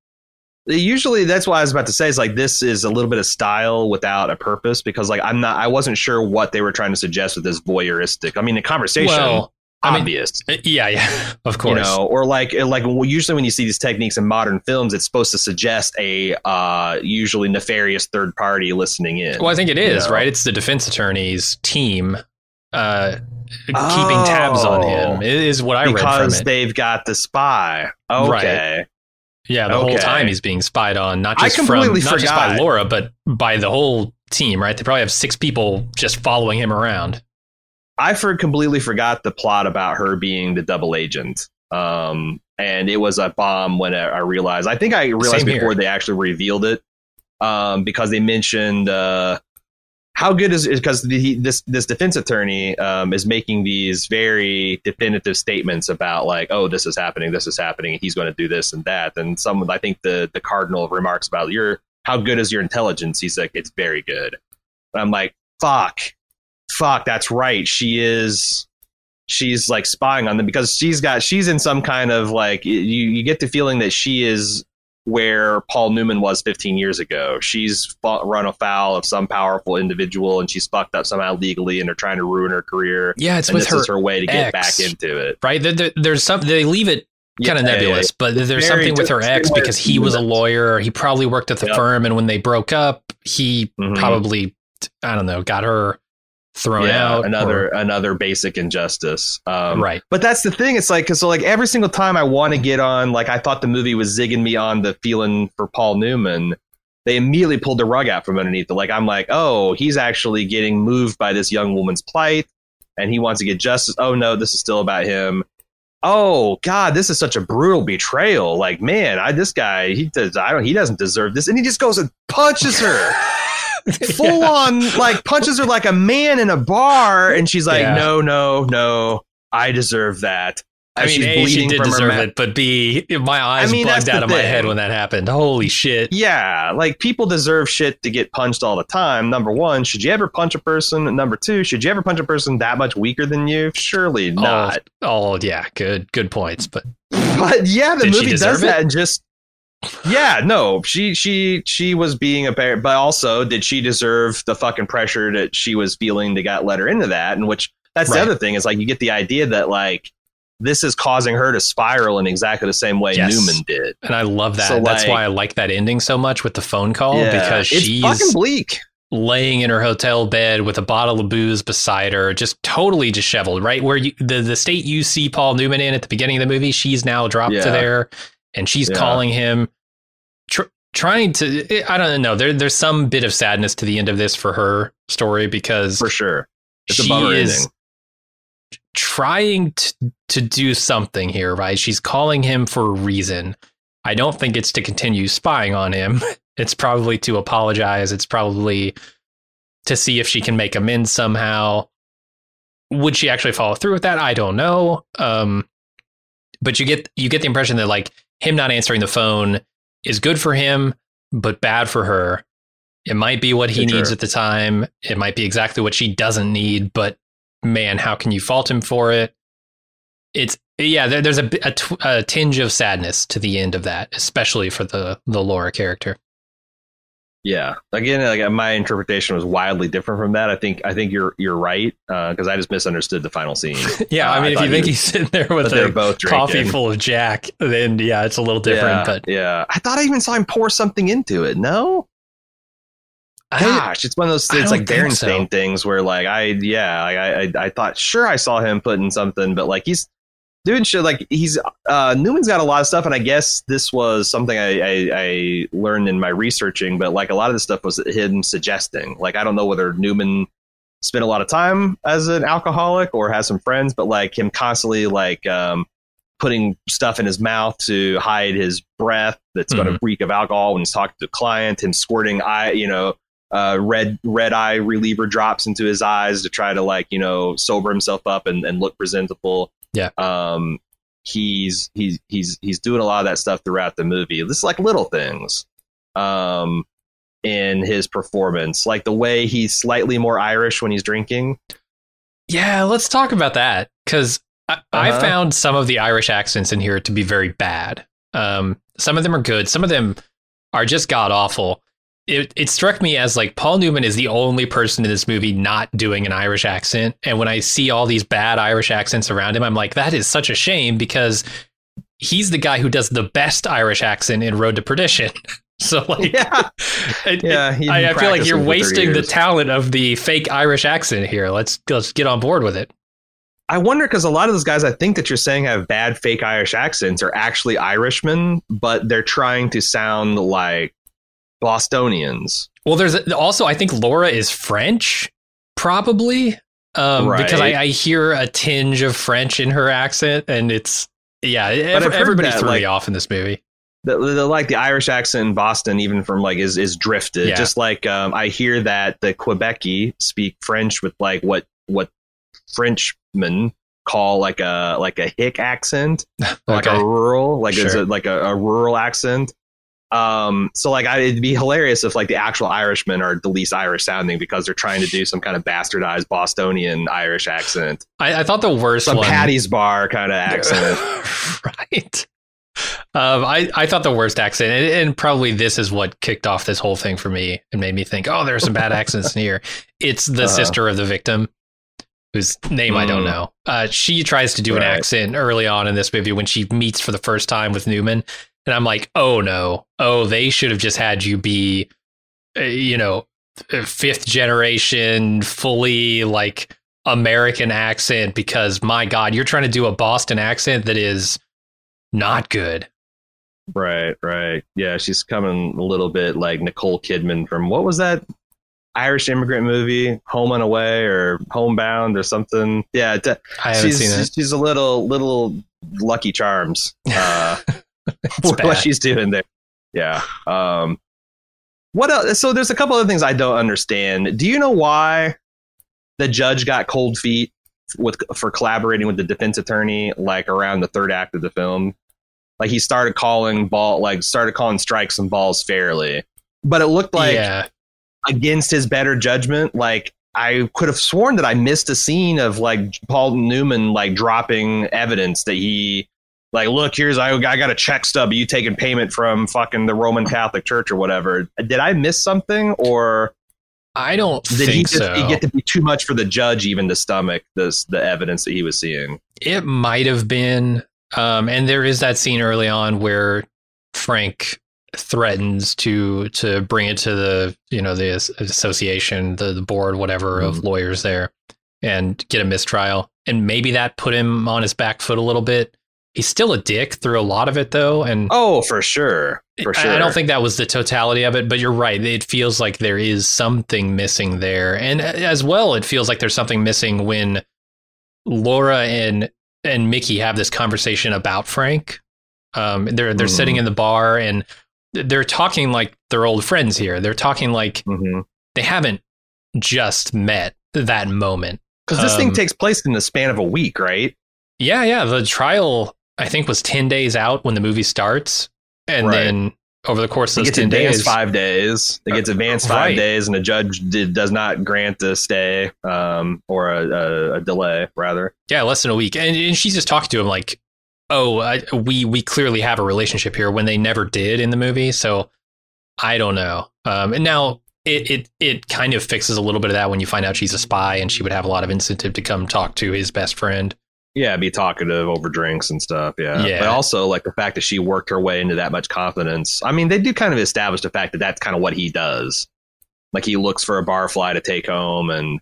Usually, that's why I was about to say is like this is a little bit of style without a purpose because like I'm not, I wasn't sure what they were trying to suggest with this voyeuristic. I mean, the conversation, Well, I mean, obvious. yeah, yeah, [laughs] of you course. know, or like like usually when you see these techniques in modern films, it's supposed to suggest a uh, usually nefarious third party listening in. Well, I think it is, You know? right? It's the defense attorney's team uh, keeping tabs on him. Oh. It is what I read because from it. they've got the spy. Okay, yeah, the whole time he's being spied on, not just from not just by. Laura, but by the whole team, right? They probably have six people just following him around. I for completely forgot the plot about her being the double agent. Um, and it was a bomb when I I realized. I think I realized Same here. before they actually revealed it, um, because they mentioned uh, how good is it? because this this defense attorney um, is making these very definitive statements about like, oh, this is happening, this is happening, he's going to do this and that, and some I think the the cardinal remarks about your how good is your intelligence? He's like, it's very good. And I'm like, fuck, fuck, that's right. She is she's like spying on them because she's got she's in some kind of like you you get the feeling that she is where Paul Newman was 15 years ago. She's fought, run afoul of some powerful individual and she's fucked up somehow legally and they're trying to ruin her career. Yeah, it's and with this her, is her way to get ex. back into it. right? There, there- there's some they leave it kind of Yeah, yeah, nebulous, but there's Very something with her ex because he was a lawyer. He probably worked at the Yep. firm, and when they broke up, he Mhm. probably I don't know got her thrown yeah, out. another or- another basic injustice. Um, right. But that's the thing. It's like, cause so like every single time I want to get on, like I thought the movie was zigging me on the feeling for Paul Newman. They immediately pulled the rug out from underneath it. Like I'm like, oh, he's actually getting moved by this young woman's plight, and he wants to get justice. Oh no, this is still about him. Oh God, this is such a brutal betrayal. Like man, I this guy he does I don't he doesn't deserve this, and he just goes and punches her [laughs] [laughs] full on like punches her like a man in a bar and she's like Yeah. no no no i deserve that I mean, she's A, she bleeding did from deserve ma- it, but B, my eyes mean, bugged out of my head when that happened. Holy shit. yeah like people deserve shit to get punched all the time number one should you ever punch a person number two should you ever punch a person that much weaker than you surely not Oh, oh, yeah, good, good points. But but yeah the Did she movie does it? that and just yeah, no, she she she was being a bear, but also did she deserve the fucking pressure that she was feeling to got let her into that? And which that's Right. the other thing is like you get the idea that like this is causing her to spiral in exactly the same way Yes. Newman did. And I love that. So, That's like- why I like that ending so much with the phone call because it's she's fucking bleak. laying in her hotel bed with a bottle of booze beside her, just totally disheveled, right? Where you, the, the state you see Paul Newman in at the beginning of the movie, she's now dropped Yeah. to there and she's Yeah. calling him, tr- trying to, I don't know, there, there's some bit of sadness to the end of this for her story because for sure. It's she is ending. trying to, to do something here, right? She's calling him for a reason. I don't think it's to continue spying on him. [laughs] It's probably to apologize. It's probably to see if she can make amends somehow. Would she actually follow through with that? I don't know. Um, but you get you get the impression that like him not answering the phone is good for him, but bad for her. It might be what he For needs sure. at the time. It might be exactly what she doesn't need. But man, how can you fault him for it? It's yeah. There, there's a, a, a tinge of sadness to the end of that, especially for the the Laura character. Yeah. Again, like my interpretation was wildly different from that. I think I think you're you're right because I just misunderstood the final scene. [laughs] Yeah, Uh, I mean, I if you think he's sitting there with a both coffee drinking. full of Jack, then yeah, it's a little different. yeah, But yeah, I thought I even saw him pour something into it. No, I, gosh, it's one of those I it's like Berenstain so. things where like I yeah like, I, I I thought sure I saw him putting something, but like he's doing shit like he's uh Newman's got a lot of stuff, and I guess this was something I, I I learned in my researching, but like a lot of the stuff was him suggesting. Like I don't know whether Newman spent a lot of time as an alcoholic or has some friends, but like him constantly like um putting stuff in his mouth to hide his breath that's going to reek of alcohol when he's talking to a client, him squirting eye, you know, uh, red red eye reliever drops into his eyes to try to like you know sober himself up and, and look presentable. Yeah. Um, he's he's he's he's doing a lot of that stuff throughout the movie. This is like little things. Um, in his performance, like the way he's slightly more Irish when he's drinking. yeah, let's talk about that because I, I Uh-huh. found some of the Irish accents in here to be very bad. Um, some of them are good. Some of them are just god awful. It, it struck me as like Paul Newman is the only person in this movie not doing an Irish accent. And when I see all these bad Irish accents around him, I'm like, that is such a shame because he's the guy who does the best Irish accent in Road to Perdition. [laughs] so like, Yeah, [laughs] it- yeah. I, I feel like you're practicing for 30 wasting the talent of the fake Irish accent here. Let's let's get on board with it. I wonder because a lot of those guys I think that you're saying have bad fake Irish accents are actually Irishmen, but they're trying to sound like Bostonians. Well, there's also I think Laura is French, probably, um, because I, I hear a tinge of French in her accent, and it's yeah, ev- everybody that, threw me off in this movie. The, the, like the Irish accent in Boston, even from like is is drifted. Yeah. Just like um, I hear that the Quebeci speak French with like what what Frenchmen call like a like a hick accent, [laughs] like a rural, like it's Sure. a, like a, a rural accent. Um, so like I, it'd be hilarious if like the actual Irishmen are the least Irish sounding because they're trying to do some kind of bastardized Bostonian Irish accent, I, I thought the worst some one, Patty's bar kind of accent. [laughs] right? Um, I I thought the worst accent, and, and probably this is what kicked off this whole thing for me and made me think, oh, there's some bad accents in here. It's the Uh-huh. sister of the victim, whose name I don't Mm. know. Uh, she tries to do an accent early on in this movie when she meets for the first time with Newman, and I'm like, oh no, oh they should have just had you be, uh, you know, uh, fifth generation, fully like American accent because my God, you're trying to do a Boston accent that is not good. Right, right. Yeah, she's coming a little bit like Nicole Kidman from what was that Irish immigrant movie, Home and Away or Homebound or something? Yeah, t- I haven't she's seen it. she's a little little Lucky Charms. Uh, [laughs] [laughs] what bad. she's doing there. Yeah. Um, what else? So there's a couple other things I don't understand. Do you know why the judge got cold feet with for collaborating with the defense attorney like around the third act of the film? Like he started calling ball like started calling strikes and balls fairly. But it looked like yeah, against his better judgment, like I could have sworn that I missed a scene of like Paul Newman like dropping evidence that he like, look, here's I, I got a check stub. You taking payment from fucking the Roman Catholic Church or whatever? Did I miss something, or I don't did think he just so. it get to be too much for the judge even to stomach this the evidence that he was seeing? It might have been. Um, and there is that scene early on where Frank threatens to to bring it to the you know the association, the, the board, whatever of lawyers there, and get a mistrial. And maybe that put him on his back foot a little bit. He's still a dick through a lot of it though, and Oh, for sure, for I- sure. I don't think that was the totality of it, but you're right. It feels like there is something missing there, and as well, it feels like there's something missing when Laura and and Mickey have this conversation about Frank. Um, they're they're Mhm. sitting in the bar and they're talking like they're old friends here. They're talking like Mhm. they haven't just met that moment. Because this Um, thing takes place in the span of a week, right? Yeah, yeah. The trial I think was ten days out when the movie starts, and Right. then over the course of those gets ten days, five days. It gets advanced five Right. days, and the judge did, does not grant a stay um, or a, a, a delay, rather. Yeah, less than a week, and, and she's just talking to him like, "Oh, I, we we clearly have a relationship here," when they never did in the movie. So I don't know. Um, and now it, it it kind of fixes a little bit of that when you find out she's a spy, and she would have a lot of incentive to come talk to his best friend. Yeah, be talkative over drinks and stuff. Yeah. Yeah. But also, like the fact that she worked her way into that much confidence. I mean, they do kind of establish the fact that that's kind of what he does. Like he looks for a barfly to take home and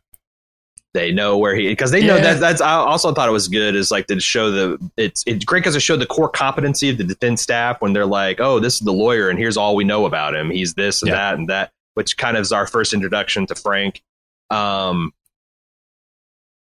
they know where he, because they know that that's, I also thought it was good is like to show the, it's, it's great because it showed the core competency of the defense staff when they're like, oh, this is the lawyer and here's all we know about him. He's this and Yeah. that and that, which kind of is our first introduction to Frank. Um,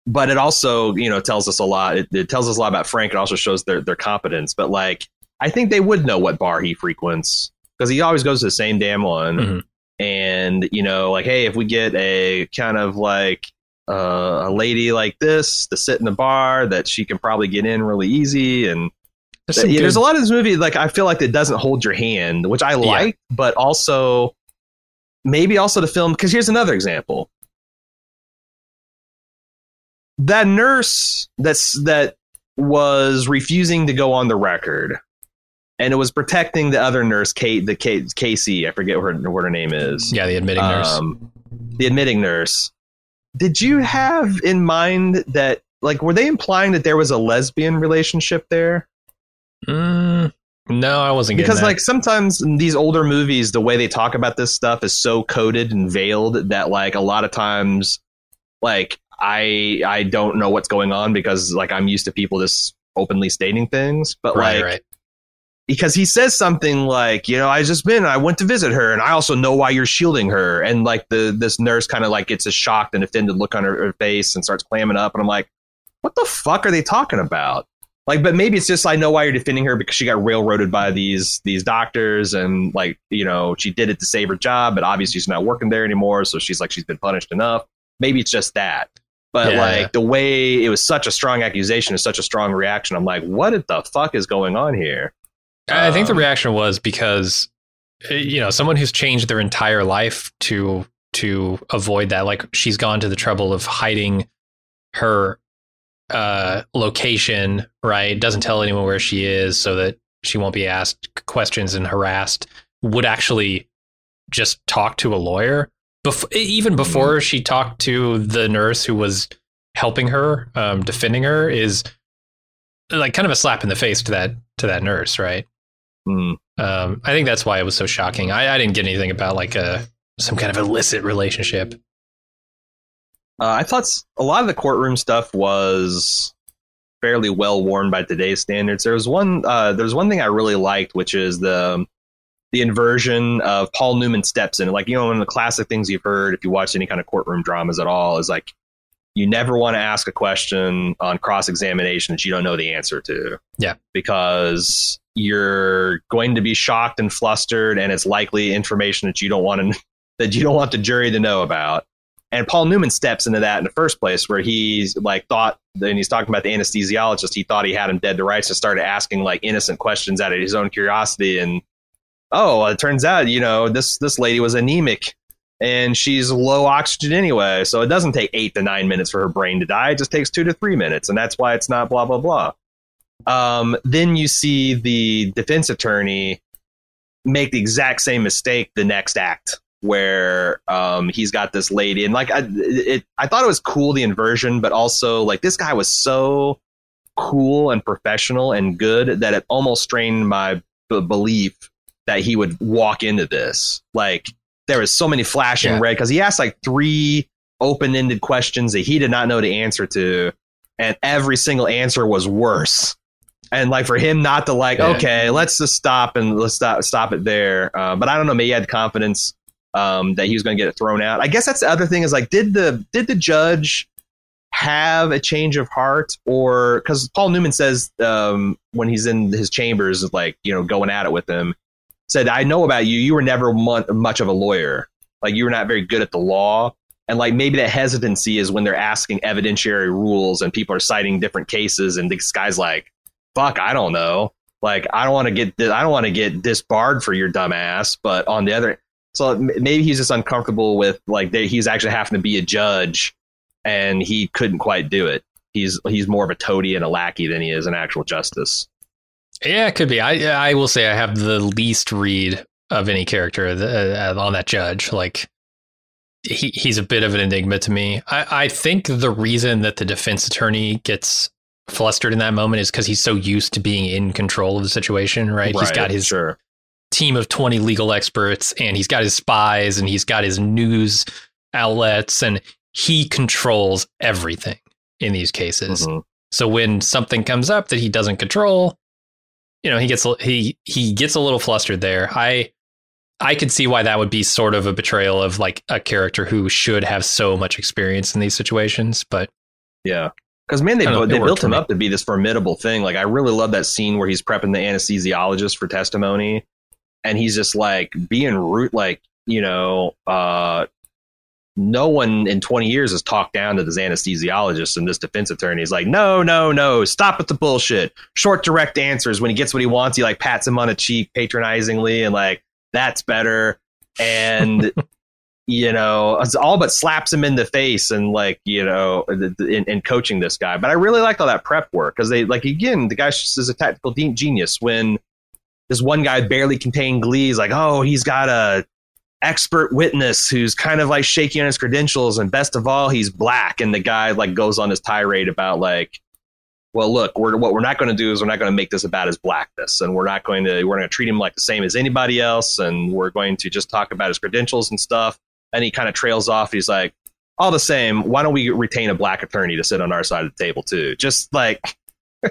but it also you know tells us a lot. It, it tells us a lot about frank. It also shows their their competence. But like i think they would know what bar he frequents because he always goes to the same damn one. Mhm. and you know like hey if we get a kind of like uh, a lady like this to sit in the bar that she can probably get in really easy and There's, yeah, there's a lot of this movie like i feel like it doesn't hold your hand which i like but also maybe also the film because here's another example that nurse that's that was refusing to go on the record and it was protecting the other nurse kate the kate casey i forget what her, what her name is yeah, the admitting nurse. um, the admitting nurse. Did you have in mind that, like, were they implying that there was a lesbian relationship there? Mm, no, I wasn't Because, that. like, sometimes in these older movies, the way they talk about this stuff is so coded and veiled that, like, a lot of times, like, I I don't know what's going on because, like, I'm used to people just openly stating things. But, right, like, right. because he says something like, you know, I just been, I went to visit her, and I also know why you're shielding her. And like the this nurse kind of like gets a shocked and offended look on her, her face and starts clamming up, and I'm like, what the fuck are they talking about? Like, but maybe it's just I know why you're defending her because she got railroaded by these these doctors, and like you know she did it to save her job, but obviously she's not working there anymore, so she's like she's been punished enough. Maybe it's just that. But Yeah. like the way it was such a strong accusation and such a strong reaction, I'm like, what the fuck is going on here? I think the Um, reaction was because uh, you know someone who's changed their entire life to to avoid that. Like she's gone to the trouble of hiding her uh, location, right? Doesn't tell anyone where she is so that she won't be asked questions and harassed. Would actually just talk to a lawyer. Bef- even before she talked to the nurse who was helping her, um, defending her, is like kind of a slap in the face to that to that nurse, right? Hmm. Um, I think that's why it was so shocking. I, I didn't get anything about like a some kind of illicit relationship. Uh, I thought a lot of the courtroom stuff was fairly well worn by today's standards. There was one. Uh, there's one thing I really liked, which is the the inversion of Paul Newman steps in. Like you know, one of the classic things you've heard if you watch any kind of courtroom dramas at all is like you never want to ask a question on cross examination that you don't know the answer to. Yeah. because you're going to be shocked and flustered, and it's likely information that you don't want to that you don't want the jury to know about. And Paul Newman steps into that in the first place, where he's like thought, and he's talking about the anesthesiologist. He thought he had him dead to rights, and started asking like innocent questions out of his own curiosity. And oh, it turns out, you know, this this lady was anemic, and she's low oxygen anyway, so it doesn't take eight to nine minutes for her brain to die. It just takes two to three minutes, and that's why it's not blah blah blah. Um, then you see the defense attorney make the exact same mistake the next act where um, he's got this lady and like I, it, I thought it was cool the inversion but also like this guy was so cool and professional and good that it almost strained my b- belief that he would walk into this like there was so many flashing Yeah. red because he asked like three open-ended questions that he did not know the answer to and every single answer was worse and like for him not to like Yeah. okay let's just stop and let's stop stop it there uh, but i don't know maybe he had confidence um, that he was going to get it thrown out i guess that's the other thing is like did the did the judge have a change of heart or because paul newman says um, when he's in his chambers like you know going at it with him said i know about you. You were never much of a lawyer. Like you were not very good at the law. And like maybe that hesitancy is when they're asking evidentiary rules and people are citing different cases and this guy's like fuck i don't know. Like i don't want to get i don't want to get disbarred for your dumb ass. But on the other so maybe he's just uncomfortable with like that he's actually having to be a judge and he couldn't quite do it. He's he's more of a toady and a lackey than he is an actual justice Yeah, it could be. I I will say I have the least read of any character uh, on that judge. Like he he's a bit of an enigma to me. I I think the reason that the defense attorney gets flustered in that moment is because he's so used to being in control of the situation. Right? He's got his sure team of 20 legal experts and he's got his spies and he's got his news outlets and he controls everything in these cases. Mhm. So when something comes up that he doesn't control, you know, he gets he he gets a little flustered there. I I could see why that would be sort of a betrayal of like a character who should have so much experience in these situations, but Yeah. Because man, they, know, they built him up to be this formidable thing. Like I really love that scene where he's prepping the anesthesiologist for testimony, and he's just like being rude. Like you know, uh, no one in twenty years has talked down to this anesthesiologist and this defense attorney. is like, no, no, no, stop with the bullshit. Short, direct answers. When he gets what he wants, he like pats him on the cheek patronizingly and like that's better. And [laughs] you know, it's all but slaps him in the face and like, you know, in, in coaching this guy. But I really liked all that prep work because they like again, the guy just is a tactical de- genius. When this one guy barely contained glee, he's like, oh, he's got a expert witness who's kind of like shaky on his credentials, and best of all, he's black. And the guy like goes on his tirade about like. Well, look, we're, what we're not going to do is we're not going to make this about his blackness, and we're not going to we're going to treat him like the same as anybody else, and we're going to just talk about his credentials and stuff and he kind of trails off. He's like, all the same, why don't we retain a black attorney to sit on our side of the table too? Just like, [laughs] eh,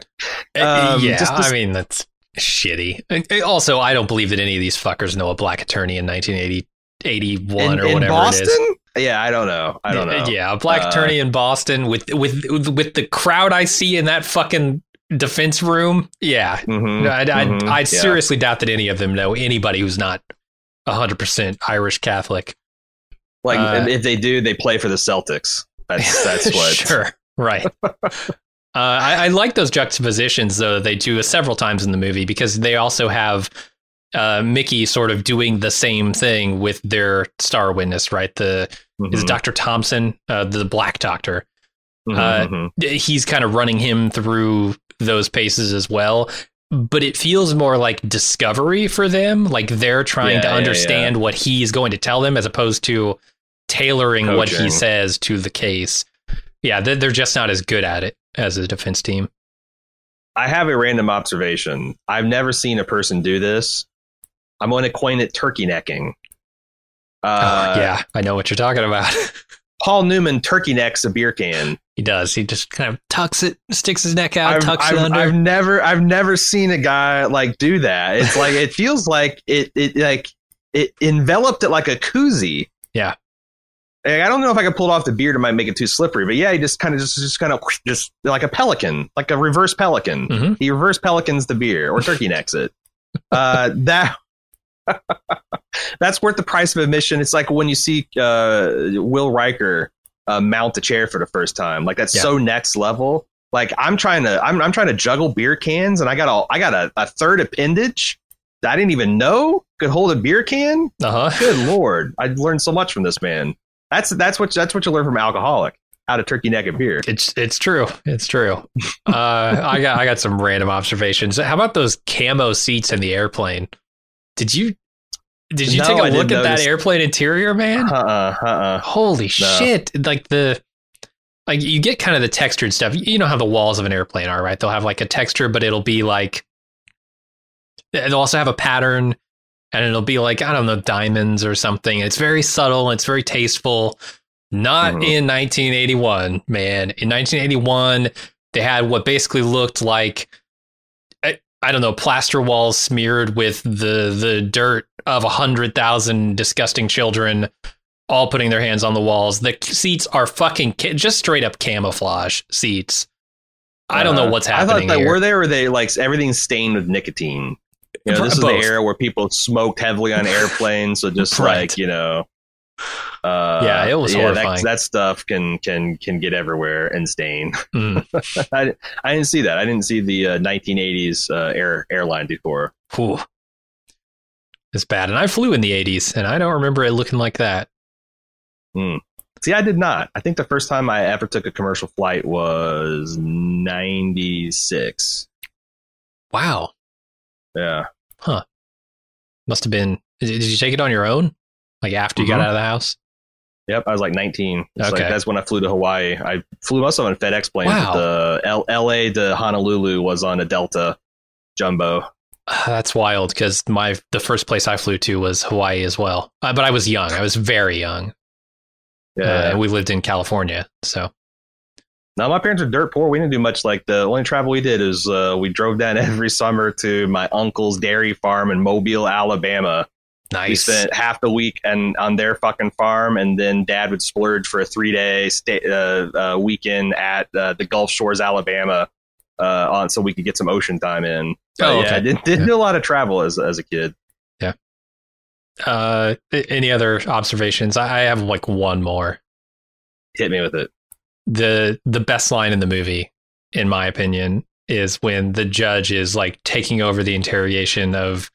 eh, Um, yeah, just- just- I mean that's shitty. And and also, I don't believe that any of these fuckers know a black attorney in 1980, 81 in, or in whatever Boston? it is. Yeah, I don't know. I don't know. Yeah, a black Uh, attorney in Boston with, with with the crowd I see in that fucking defense room. Yeah, Mhm, I, I, mhm, I yeah. seriously doubt that any of them know anybody who's not hundred percent Irish Catholic. Like, uh, if they do, they play for the Celtics. That's [laughs] that's what. sure, right. [laughs] uh, I, I like those juxtapositions though they do several times in the movie because they also have uh, Mickey sort of doing the same thing with their star witness, right? The is Mhm, Doctor Thompson, uh, the Black Doctor. mhm, uh, mhm. he's kind of running him through those paces as well. But it feels more like discovery for them. Like they're trying Yeah, to yeah, understand what he's going to tell them as opposed to tailoring what he says to the case. Yeah, they're, they're just not as good at it as a defense team. I have a random observation. I've never seen a person do this. I'm going to coin it turkey necking. Uh, oh, yeah, I know what you're talking about. [laughs] Paul Newman turkey necks a beer can. he does. He just kind of tucks it, sticks his neck out, I've, tucks I've, it under. I've never I've never seen a guy like do that. It's like it feels like it it like it enveloped it like a koozie. Yeah. Like, I don't know if I could pull it off the beard. It might make it too slippery. But yeah, he just kind of just just kind of just like a pelican, like a reverse pelican. Mhm. He reverse pelicans the beer or turkey necks it. [laughs] Uh, that. [laughs] That's worth the price of admission. It's like when you see uh, Will Riker uh, mount a chair for the first time. Like that's Yeah. so next level. Like I'm trying to I'm I'm trying to juggle beer cans and I got all I got a, a third appendage that I didn't even know could hold a beer can. Uh huh. Good lord. I learned so much from this man. That's that's what that's what you learn from an alcoholic. out of turkey neck and beer. It's it's true. It's true. Uh, I got I got some random observations. How about those camo seats in the airplane? Did you did you No, take a I look at that airplane interior, man? Uh uh uh uh. Holy shit! Like the like you get kind of the textured stuff. You know how the walls of an airplane are, right? They'll have like a texture, but it'll be like they'll also have a pattern, and it'll be like I don't know diamonds or something. It's very subtle. It's very tasteful. Not Mhm. in 1981, man. In 1981, they had what basically looked like I, don't know plaster walls smeared with the the dirt of a hundred thousand disgusting children all putting their hands on the walls. The seats are fucking ca- just straight up camouflage seats. I don't know uh, what's happening. I thought that here. were they or they like everything's stained with nicotine. You know, this is the era where people smoked heavily on airplanes, so just Right. like you know, uh, Yeah, it was that, horrifying. that stuff can can can get everywhere and stain. Mm. [laughs] I, I didn't see that. I didn't see the uh, 1980s uh, air airline before. Whew. It's bad. And I flew in the 80s, and I don't remember it looking like that. See, I did not. I think the first time I ever took a commercial flight was 96. Wow. Yeah. Huh. Must have been. Did you take it on your own? Like after you got Mhm. out of the house? Yep, I was like 19. It's Okay. like, that's when I flew to Hawaii. I flew myself on FedEx plane. Wow. The L- LA to Honolulu was on a Delta Jumbo. Ah, That's wild because my the first place I flew to was Hawaii as well. Uh, but I was young. I was very young. Yeah. Uh, we lived in California, so Now my parents are dirt poor. We didn't do much. Like the only travel we did is uh, we drove down [laughs] every summer to my uncle's dairy farm in Mobile, Alabama. We spent half the week and on their fucking farm, and then Dad would splurge for a three day stay, uh, uh, weekend at uh, the Gulf Shores, Alabama, uh, on so we could get some ocean time in. Oh, yeah, okay. I didn't, didn't do a lot of travel as as a kid. Yeah. Uh, any other observations? I I have like one more. Hit me with it. the the best line in the movie, in my opinion, is when the judge is like taking over the interrogation of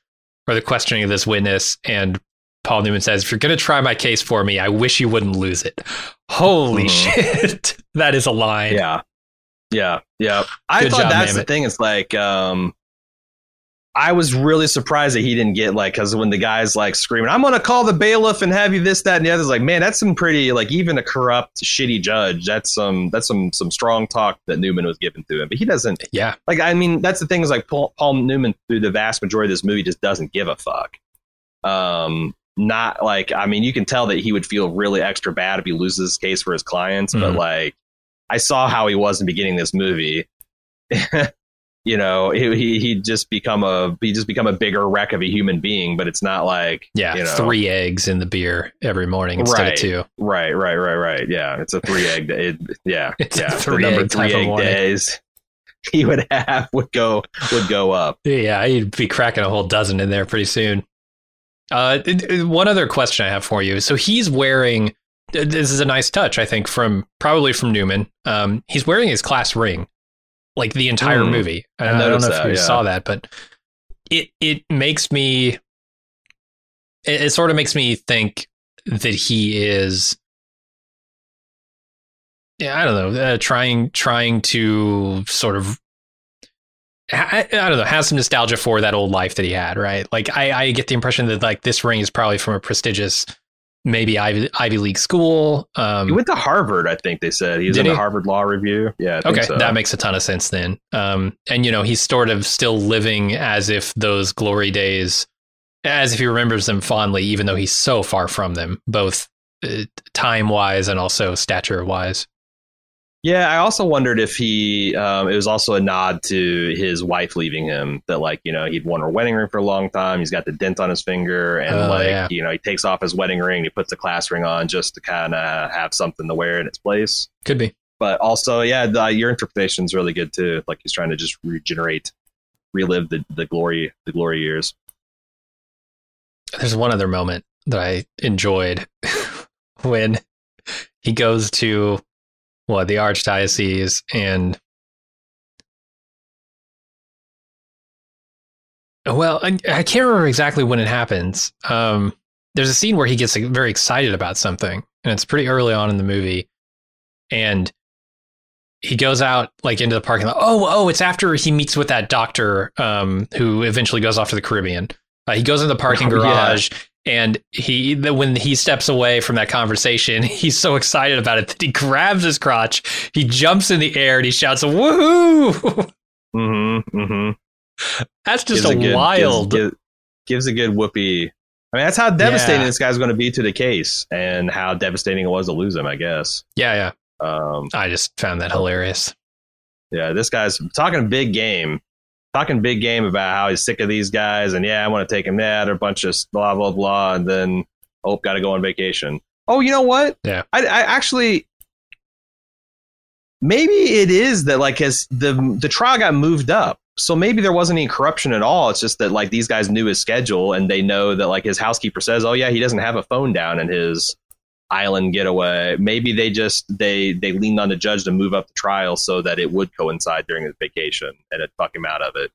or the questioning of this witness, and Paul Newman says, "If you're going to try my case for me, I wish you wouldn't lose it." Holy Mhm. shit, [laughs] that is a line. Yeah, yeah, yeah. I Good thought job, that's the thing. It's like um, I was really surprised that he didn't get like because when the guy's like screaming, "I'm to call the bailiff and have you this, that, and the other," it's like, man, that's some pretty like even a corrupt, shitty judge. That's some that's some some strong talk that Newman was giving to him, but he doesn't. yeah, Like, I mean, that's the thing is like Paul, Paul Newman through the vast majority of this movie just doesn't give a fuck. Um, not like I mean, you can tell that he would feel really extra bad if he loses his case for his clients, but Mhm. like I saw how he was in the beginning of this movie. [laughs] you know, he he he'd just become a he just become a bigger wreck of a human being, but it's not like yeah. you know, Three eggs in the beer every morning instead Right. of two. Right, right, right, right. Yeah, it's a three egg. It, yeah, [laughs] It's a yeah. three the number egg three egg days [laughs] he would have would go would go up. Yeah, you'd be cracking a whole dozen in there pretty soon. Uh, one other question I have for you. So he's wearing. This is a nice touch, I think, from probably from Newman. Um, he's wearing his class ring, like the entire Hmm. movie. I, I I don't know noticed if you yeah. saw that, but it it makes me. It, it sort of makes me think that he is. Yeah, I don't know. Uh, trying trying to sort of I, I don't know, has some nostalgia for that old life that he had, right? Like I, I get the impression that like this ring is probably from a prestigious, maybe Ivy, Ivy League school. Um, He went to Harvard, I think they said. He was in he? the Harvard Law Review. Yeah, okay, so. that makes a ton of sense then. Um, and you know he's sort of still living as if those glory days, as if he remembers them fondly, even though he's so far from them, both uh, time wise and also stature wise. Yeah, I also wondered if he um, it was also a nod to his wife leaving him. That like you know he'd worn her wedding ring for a long time. He's got the dent on his finger, and Oh, like yeah. you know he takes off his wedding ring. He puts the class ring on just to kind of have something to wear in its place. Could be. But also, yeah, the, your interpretation is really good too. Like he's trying to just regenerate, relive the, the glory the glory years. There's one other moment that I enjoyed [laughs] when he goes to what the archdiocese and well I, I can't remember exactly when it happens um, there's a scene where he gets very excited about something and it's pretty early on in the movie and he goes out like into the parking lot. Oh, oh, it's after he meets with that doctor um, who eventually goes off to the Caribbean. Uh, he goes in the parking Oh, yeah. And he the, when he steps away from that conversation, [laughs] he's so excited about it that he grabs his crotch, he jumps in the air, and he shouts, "Woohoo!" Mm-hmm. Mm-hmm. That's just Gives a good- wild. Gives, gives, gives a good whoopee. I mean, that's how devastating Yeah. this guy's going to be to the case, and how devastating it was to lose him. I guess. yeah, yeah. Um, I just found that hilarious. yeah, this guy's talking big game, talking big game about how he's sick of these guys, and yeah, I want to take him out, or a bunch of blah blah blah, and then oh, got to go on vacation. Oh, you know what? Yeah. I, I actually maybe it is that like as the the trial got moved up so maybe there wasn't any corruption at all it's just that like these guys knew his schedule and they know that like his housekeeper says oh yeah he doesn't have a phone down in his island getaway maybe they just they they leaned on the judge to move up the trial so that it would coincide during his vacation and it fuck him out of it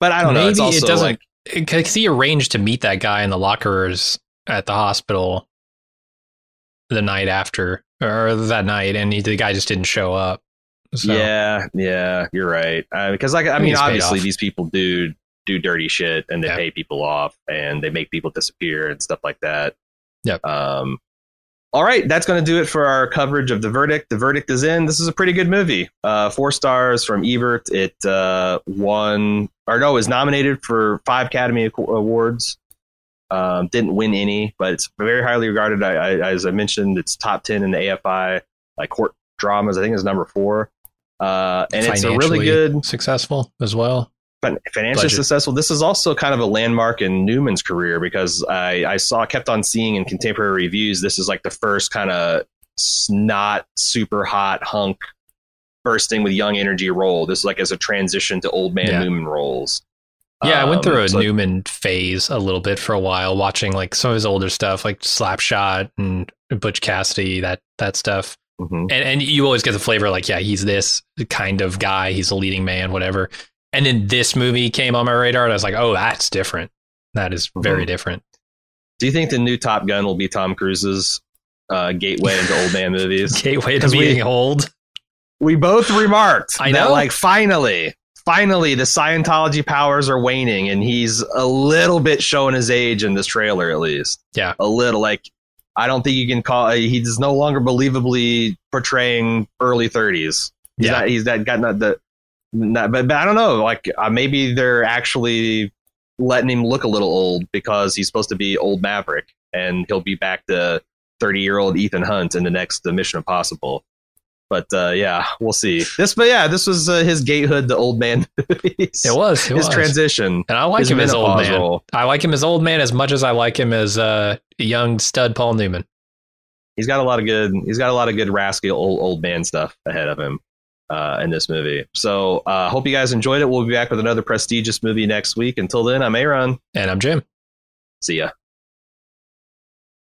but i don't know Maybe it doesn't. like Because he arranged to meet that guy in the lockers at the hospital the night after, or that night, and he, the guy just didn't show up. So, Yeah, yeah, you're right. Uh, because like I, think mean, obviously these people do do dirty shit and they Yeah. pay people off and they make people disappear and stuff like that. Yep. Um. All right, that's going to do it for our coverage of the verdict. The verdict is in. This is a pretty good movie. Uh, four stars from Ebert. It uh, won, or no, is nominated for five Academy Awards. Um, didn't win any, but it's very highly regarded. I, I, as I mentioned, it's top ten in the AFI like court dramas. I think it's number four. Uh, and it's a really good, successful as well. Fin- financially Budget. successful. This is also kind of a landmark in Newman's career because I, I saw, kept on seeing in contemporary reviews, this is like the first kind of not super hot hunk bursting with young energy role. This is like as a transition to old man Yeah. Newman roles. Yeah, I went Um, through a so- Newman phase a little bit for a while, watching like some of his older stuff, like Slapshot and Butch Cassidy, that that stuff. Mhm. and and you always get the flavor like yeah he's this kind of guy he's a leading man whatever and then this movie came on my radar and i was like oh that's different that is very Mhm. different Do you think the new Top Gun will be Tom Cruise's uh, gateway into old man movies? [laughs] gateway to 'Cause we- being old we both remarked I that know. like finally finally the scientology powers are waning and he's a little bit showing his age in this trailer at least Yeah. a little like i don't think you can call he's no longer believably portraying early 30s he's Yeah. not, he's that got not the not, but, but i don't know like uh, maybe they're actually letting him look a little old because he's supposed to be old maverick and he'll be back to 30 year old ethan hunt in the next uh, mission impossible but uh, yeah, we'll see. This, but yeah, this was uh, his gatehood, the old man. [laughs] it was it his was. transition. and i like him as old man role. i like him as old man as much as i like him as uh young stud paul newman He's got a lot of good. He's got a lot of good rascal old old man stuff ahead of him uh, in this movie. So uh, hope you guys enjoyed it. We'll be back with another prestigious movie next week. Until then, I'm Aaron. and i'm jim See ya.